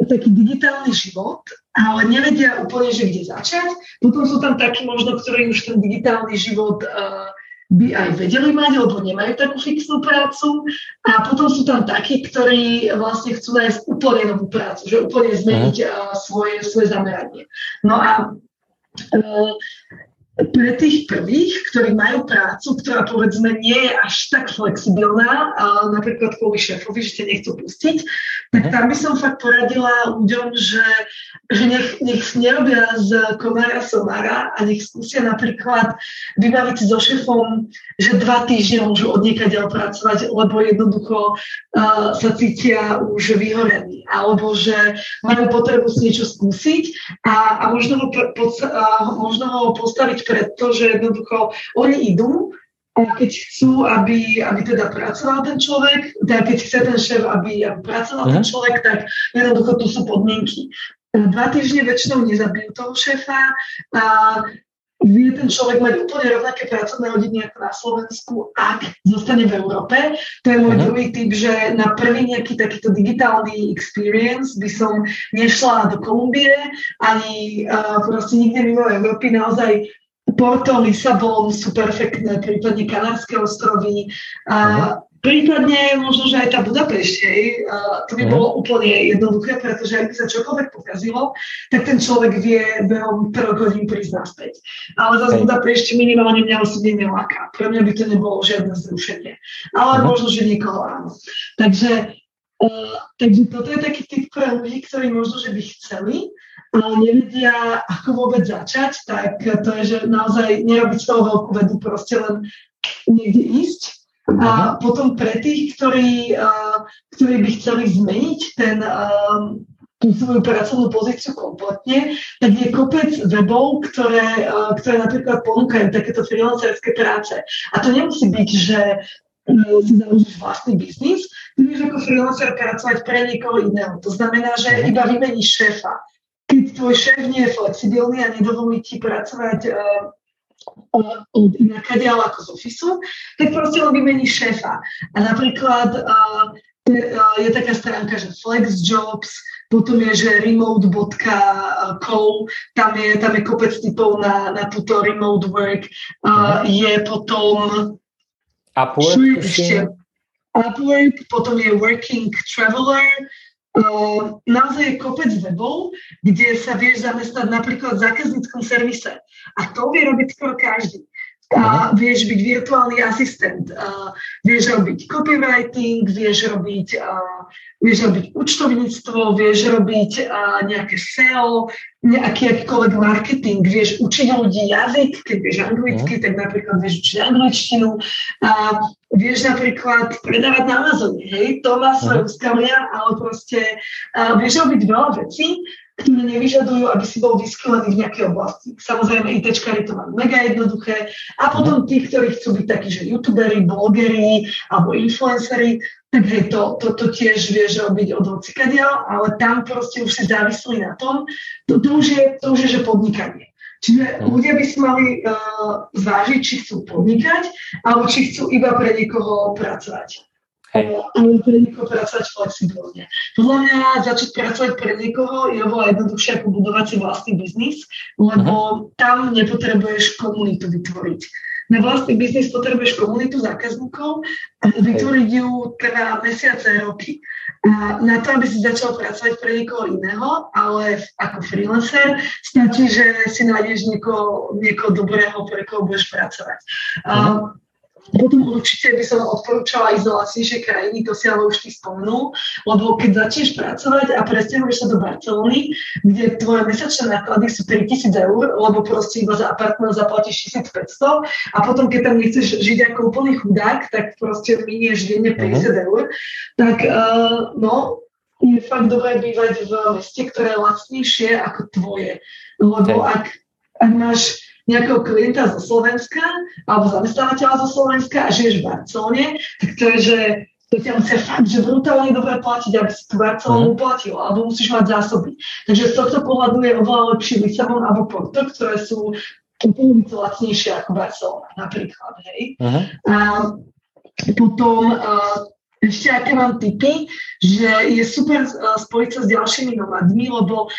taký digitálny život, ale nevedia úplne, že kde začať. Potom sú tam takí možno, ktorí už ten digitálny život uh, by aj vedeli mať, lebo nemajú takú fixnú prácu. A potom sú tam takí, ktorí vlastne chcú nájsť úplne novú prácu, že úplne zmeniť uh, svoje, svoje zameranie. No a uh, pre tých prvých, ktorí majú prácu, ktorá povedzme nie je až tak flexibilná, napríklad kvôli šéfovi, že ťa nechcú pustiť, tak mhm. tam by som fakt poradila ľuďom, že, že nech, nech nerobia z komára somára a nech skúsia napríklad vybaviť so šéfom, že dva týždne môžu od ďal pracovať, lebo jednoducho uh, sa cítia už vyhorení, alebo že majú potrebu si niečo skúsiť a, a možno, ho, po, uh, možno ho postaviť pretože jednoducho oni idú a keď chcú, aby, aby teda pracoval ten človek, teda keď chce ten šéf, aby, aby pracoval uh-huh. ten človek, tak jednoducho tu sú podmienky. Dva týždne väčšinou nezabijú toho šéfa a vie ten človek mať úplne rovnaké pracovné hodiny ako na Slovensku, ak zostane v Európe. To je môj uh-huh. druhý typ, že na prvý nejaký takýto digitálny experience by som nešla do Kolumbie, ani uh, proste nikde mimo Európy. Naozaj Porto, Lisabon sú perfektné, prípadne Kanárske ostrovy. Uh, Prípadne možno, že aj tá Budapešť, hej, to by bolo úplne jednoduché, pretože ak by sa čokoľvek pokazilo, tak ten človek vie behom troch hodín prísť naspäť. Ale zase Budapešť minimálne mňa osobne neláka. Pre mňa by to nebolo žiadne zrušenie. Ale mm. možno, že niekoho áno. Takže, uh, takže toto je taký typ pre ľudí, ktorí možno, že by chceli, ale nevedia, ako vôbec začať, tak to je, že naozaj nerobiť z toho veľkú vedu, proste len niekde ísť a potom pre tých, ktorí, ktorí by chceli zmeniť ten, tú svoju pracovnú pozíciu kompletne, tak je kopec webov, ktoré, ktoré napríklad ponúkajú takéto freelancerské práce. A to nemusí byť, že si založíš vlastný biznis, ty vieš ako freelancer pracovať pre niekoho iného. To znamená, že mhm. iba vymeníš šéfa. Keď tvoj šéf nie je flexibilný a nedovolí ti pracovať uh, od inakadiaľ ako z ofisu, tak proste len vymení šéfa. A napríklad uh, je taká stránka, že FlexJobs, potom je, že remote.co, tam je, tam je kopec typov na, na túto remote work, uh, je potom Upwork, ešte, Upwork, potom je Working Traveler, naozaj je kopec webov, kde sa vieš zamestnať napríklad v zákazníckom servise. A to vie robiť skoro každý. A vieš byť virtuálny asistent, a vieš robiť copywriting, vieš robiť, vieš robiť účtovníctvo, vieš robiť a, nejaké SEO, nejaký akýkoľvek marketing, vieš učiť ľudí jazyk, keď vieš anglicky, tak napríklad vieš učiť angličtinu. A vieš napríklad predávať na Amazone, hej, to má svoje úskalia, ale proste a, vieš robiť veľa vecí, ktoré nevyžadujú, aby si bol vyskelený v nejakej oblasti. Samozrejme, ITčkari to majú mega jednoduché. A potom tí, ktorí chcú byť takí, že youtuberi, blogeri alebo influenceri, tak hej, to, to, to tiež vieš robiť od hocikadiaľ, ale tam proste už si závislí na tom. To, to, už, je, to už je, že podnikanie. Čiže ľudia by si mali uh, zvážiť, či chcú podnikať, alebo či chcú iba pre niekoho pracovať. Hej. ale pre niekoho pracovať flexibilne. Podľa mňa začať pracovať pre niekoho je oveľa jednoduchšie ako budovať si vlastný biznis, lebo uh-huh. tam nepotrebuješ komunitu vytvoriť. Na vlastný biznis potrebuješ komunitu zákazníkov vytvoriť ju trvá mesiace, roky. A na to, aby si začal pracovať pre niekoho iného, ale ako freelancer, stačí, že si nájdeš niekoho, niekoho dobrého, pre koho budeš pracovať. Uh-huh. Potom určite by som odporúčala ísť do krajiny, to si ale už ty spomenul, lebo keď začneš pracovať a presťahuješ sa do Barcelony, kde tvoje mesačné náklady sú 3000 eur, lebo proste iba za apartment zaplatíš 1500 a potom keď tam nechceš žiť ako úplný chudák, tak proste minieš denne 50 uh-huh. eur, tak uh, no, je fakt dobré bývať v meste, ktoré je lacnejšie ako tvoje. Lebo ak, ak máš nejakého klienta zo Slovenska alebo zamestnávateľa zo Slovenska a žiješ v Barcelone, tak to je, že to ťa musia fakt, že brutálne dobre platiť, aby si tú Barcelonu mm. platil, alebo musíš mať zásoby. Takže z tohto pohľadu je oveľa lepší Lisabon alebo Porto, ktoré sú polovicu lacnejšie ako Barcelona napríklad. Hej. Uh-huh. A potom uh, ešte aké mám tipy, že je super uh, spojiť sa s ďalšími nomadmi, lebo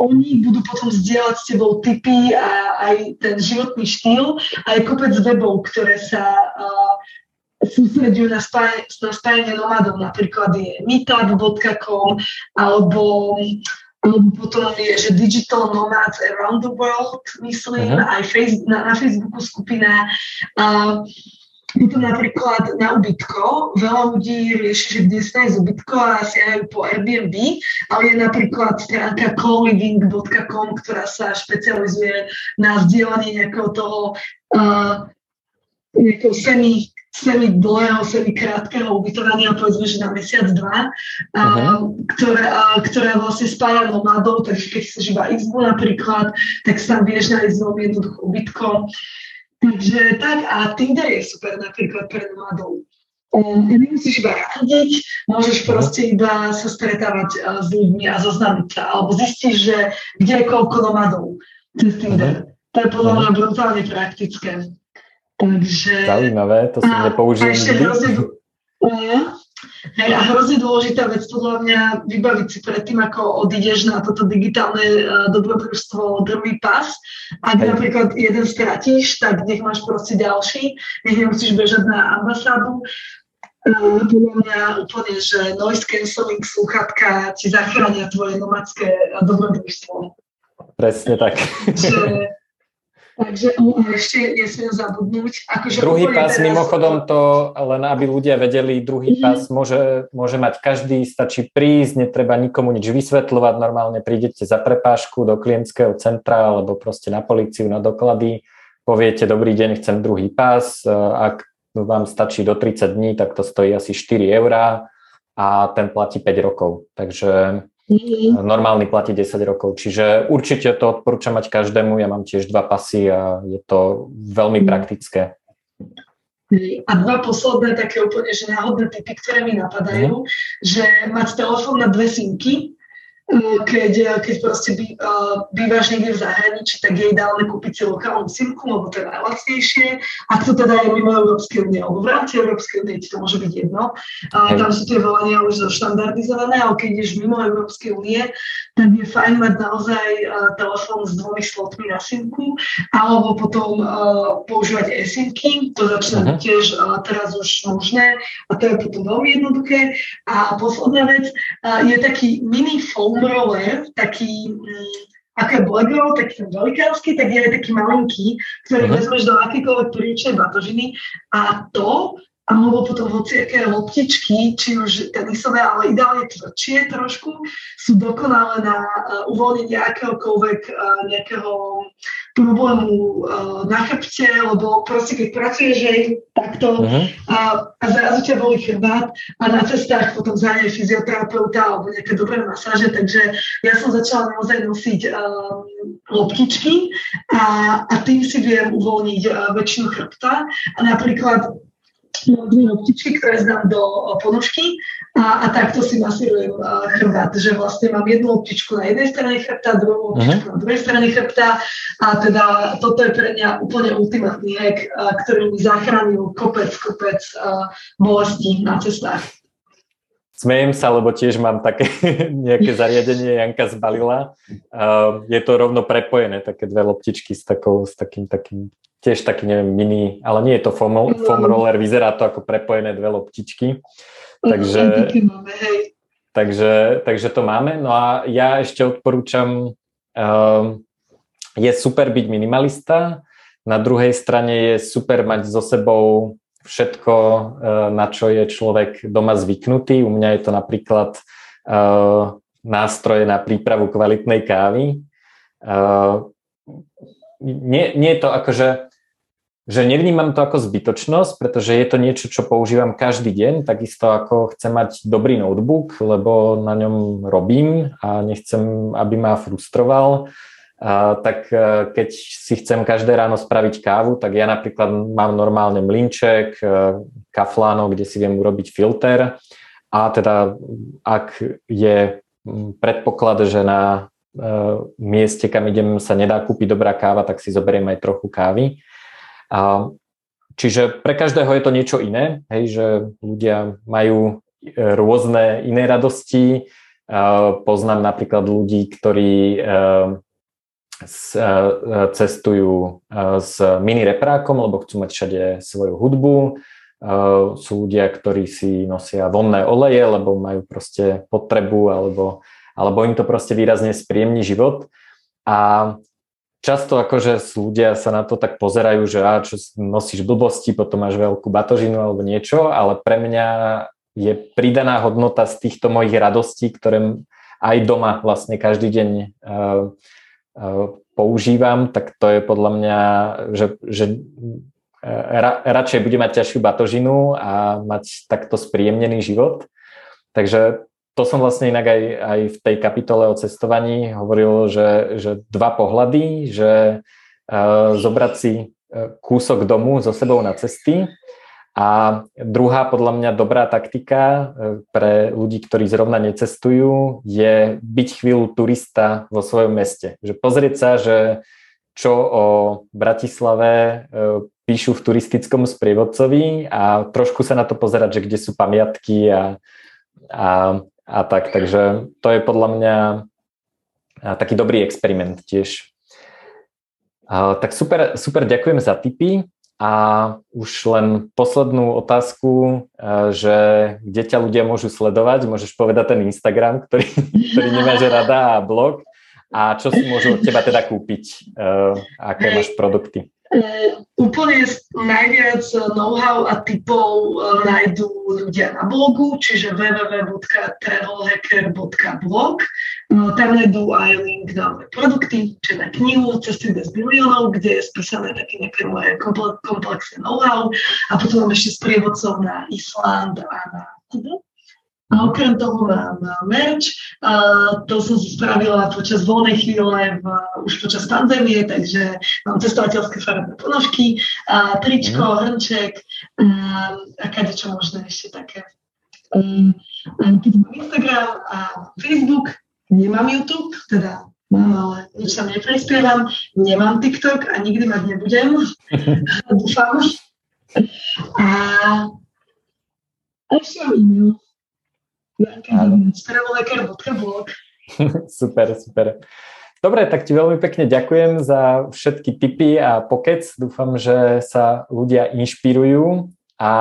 oni budú potom zdieľať s tebou tipy a aj ten životný štýl aj kopec webov, ktoré sa uh, sústredujú na, spáj, na spájanie nomadov. Napríklad je meetup.com alebo alebo potom je, že Digital Nomads Around the World, myslím, uh-huh. aj face, na, na Facebooku skupina. Uh, potom napríklad na ubytko. Veľa ľudí rieši, že kde sa je ubytko a siahajú po Airbnb, ale je napríklad stránka coliving.com, ktorá sa špecializuje na vzdielanie nejakého toho uh, nejakého semi semi dlhého, semi krátkeho ubytovania, povedzme, že na mesiac, dva, uh-huh. ktoré, a, ktoré vlastne spája nomádov, takže keď chceš iba izbu napríklad, tak sa tam vieš nájsť veľmi jednoducho ubytko. Takže tak, a Tinder je super napríklad pre nomádov. Um, nemusíš iba radiť, môžeš mhm. proste iba sa stretávať uh, s ľuďmi a zoznamiť sa, alebo zistíš, že kde je koľko nomadov cez Tinder. Uh-huh. To je podľa mňa brutálne praktické. Takže... Zaujímavé, to som nepoužil nikdy. Hej, a hrozne dôležitá vec podľa mňa vybaviť si predtým, ako odídeš na toto digitálne uh, dobrodružstvo druhý pas. Ak Hej. napríklad jeden stratíš, tak nech máš proste ďalší, nech nemusíš bežať na ambasádu. Uh, podľa mňa úplne, že noise cancelling sluchatka ti zachránia tvoje nomadské dobrodružstvo. Presne tak. Že, Takže ešte nesmiem zabudnúť. Akože druhý pás, teraz... mimochodom to, len aby ľudia vedeli, druhý mm. pás môže, môže mať každý, stačí prísť, netreba nikomu nič vysvetľovať, normálne prídete za prepážku do klientského centra alebo proste na policiu, na doklady, poviete, dobrý deň, chcem druhý pás, ak vám stačí do 30 dní, tak to stojí asi 4 eurá a ten platí 5 rokov. Takže Mm-hmm. Normálny platí 10 rokov, čiže určite to odporúčam mať každému. Ja mám tiež dva pasy a je to veľmi mm-hmm. praktické. A dva posledné také úplne že náhodné typy, ktoré mi napadajú, mm-hmm. že mať telefón na dve simky, keď, keď proste by, uh, bývaš niekde v zahraničí, tak je ideálne kúpiť si lokálnu simku, lebo to je najlacnejšie. Ak to teda je mimo Európskej únie, alebo v rámci Európskej únie, to môže byť jedno. Uh, tam sú tie volania už zoštandardizované, ale keď ideš mimo Európskej únie, tak je fajn mať naozaj uh, telefón s dvomi slotmi na simku, alebo potom uh, používať e-simky, to začne uh-huh. tiež uh, teraz už možné a to je potom veľmi jednoduché. A posledná vec je taký mini phone roller, taký, mm, ako je Black Roll, taký ten velikánsky, tak je aj taký malinký, ktorý uh-huh. vezmeš do akýkoľvek príčnej batožiny a to alebo potom hociaké loptičky, či už tenisové, ale ideálne tvrdšie trošku, sú dokonalé na uh, uvoľnenie akéhokoľvek uh, nejakého problému uh, na chrbte, lebo proste keď pracuješ aj takto uh-huh. a, a zrazu ťa bolí chrbát a na cestách potom zájde fyzioterapeuta alebo nejaké dobré masáže, takže ja som začala naozaj nosiť uh, loptičky a, a tým si viem uvoľniť uh, väčšinu chrbta a napríklad dve loptičky, ktoré znám do ponožky a, a takto si masírujem uh, chrbát, že vlastne mám jednu loptičku na jednej strane chrbta, druhú loptičku uh-huh. na druhej strane chrbta a teda toto je pre mňa úplne ultimátny hack, uh, ktorý mi zachránil kopec, kopec bolestí na cestách. Smejem sa, lebo tiež mám také nejaké zariadenie, Janka zbalila. Uh, je to rovno prepojené, také dve loptičky s, takou, s takým, takým tiež taký, neviem, mini, ale nie je to foam, no. foam roller, vyzerá to ako prepojené dve loptičky. Takže, takže, takže to máme. No a ja ešte odporúčam, um, je super byť minimalista, na druhej strane je super mať so sebou všetko, uh, na čo je človek doma zvyknutý. U mňa je to napríklad uh, nástroje na prípravu kvalitnej kávy. Uh, nie, nie je to akože že nevnímam to ako zbytočnosť, pretože je to niečo, čo používam každý deň, takisto ako chcem mať dobrý notebook, lebo na ňom robím a nechcem, aby ma frustroval. A, tak e, keď si chcem každé ráno spraviť kávu, tak ja napríklad mám normálne mlinček, e, kafláno, kde si viem urobiť filter a teda ak je predpoklad, že na e, mieste, kam idem, sa nedá kúpiť dobrá káva, tak si zoberiem aj trochu kávy. A, čiže pre každého je to niečo iné, hej, že ľudia majú e, rôzne iné radosti. A, poznám napríklad ľudí, ktorí e, e, cestujú s mini reprákom, lebo chcú mať všade svoju hudbu. Sú ľudia, ktorí si nosia vonné oleje, lebo majú proste potrebu, alebo, alebo im to proste výrazne spríjemní život. A často akože ľudia sa na to tak pozerajú, že a čo nosíš blbosti, potom máš veľkú batožinu alebo niečo, ale pre mňa je pridaná hodnota z týchto mojich radostí, ktoré aj doma vlastne každý deň uh, uh, používam, tak to je podľa mňa, že, že ra, radšej bude mať ťažšiu batožinu a mať takto spríjemnený život. Takže to som vlastne inak aj, aj v tej kapitole o cestovaní hovoril, že, že dva pohľady, že uh, zobrať si e, kúsok domu so sebou na cesty a druhá podľa mňa dobrá taktika e, pre ľudí, ktorí zrovna necestujú, je byť chvíľu turista vo svojom meste. Že pozrieť sa, že čo o Bratislave píšu v turistickom sprievodcovi a trošku sa na to pozerať, že kde sú pamiatky a, a a tak, takže to je podľa mňa taký dobrý experiment tiež. Tak super, super ďakujem za tipy. A už len poslednú otázku, že kde ťa ľudia môžu sledovať, môžeš povedať ten Instagram, ktorý, ktorý nemáš rada a blog. A čo si môžu od teba teda kúpiť, aké máš produkty. Úplne najviac know-how a typov uh, nájdú ľudia na blogu, čiže www.travelhacker.blog. Uh, tam nájdú aj link na moje produkty, čiže na knihu Cesty bez biliónov, kde je spísané také nejaké moje komplexné know-how a potom ešte sprievodcov na Island a na. A okrem toho mám merch, to som spravila počas voľnej chvíle, v, už počas pandémie, takže mám cestovateľské farebné ponožky, a tričko, mm. hrnček a, a kade čo možné ešte také. Um, keď mám Instagram a Facebook, nemám YouTube, teda mám, ale nič tam neprispievam, nemám TikTok a nikdy mať nebudem, dúfam. A ešte mám e-mail super, super. Dobre, tak ti veľmi pekne ďakujem za všetky tipy a pokec. Dúfam, že sa ľudia inšpirujú a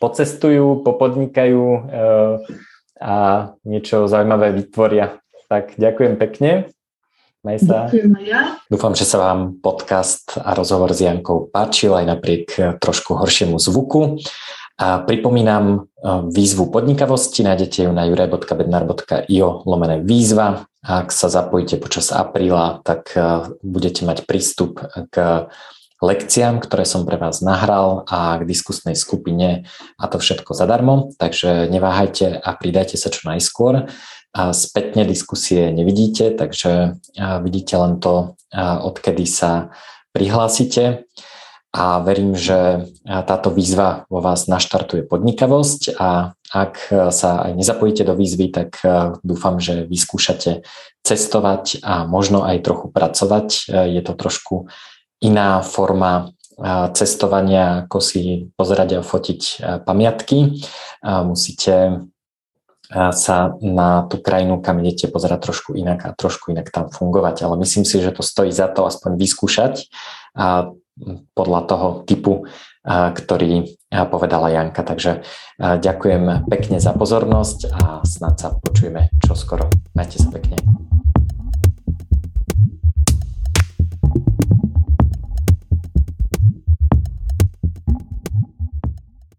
pocestujú, popodnikajú eh, a niečo zaujímavé vytvoria. Tak ďakujem pekne. Maj sa. ja. Dúfam, že sa vám podcast a rozhovor s Jankou páčil aj napriek trošku horšiemu zvuku. A pripomínam e, výzvu podnikavosti, nájdete ju na juraj.bednar.io lomené výzva. Ak sa zapojíte počas apríla, tak e, budete mať prístup k lekciám, ktoré som pre vás nahral a k diskusnej skupine a to všetko zadarmo, takže neváhajte a pridajte sa čo najskôr. A spätne diskusie nevidíte, takže vidíte len to, odkedy sa prihlásite a verím, že táto výzva vo vás naštartuje podnikavosť a ak sa aj nezapojíte do výzvy, tak dúfam, že vyskúšate cestovať a možno aj trochu pracovať. Je to trošku iná forma cestovania, ako si pozerať a fotiť pamiatky. Musíte sa na tú krajinu, kam idete pozerať trošku inak a trošku inak tam fungovať. Ale myslím si, že to stojí za to aspoň vyskúšať podľa toho typu, ktorý povedala Janka. Takže ďakujem pekne za pozornosť a snad sa počujeme čoskoro. Majte sa pekne.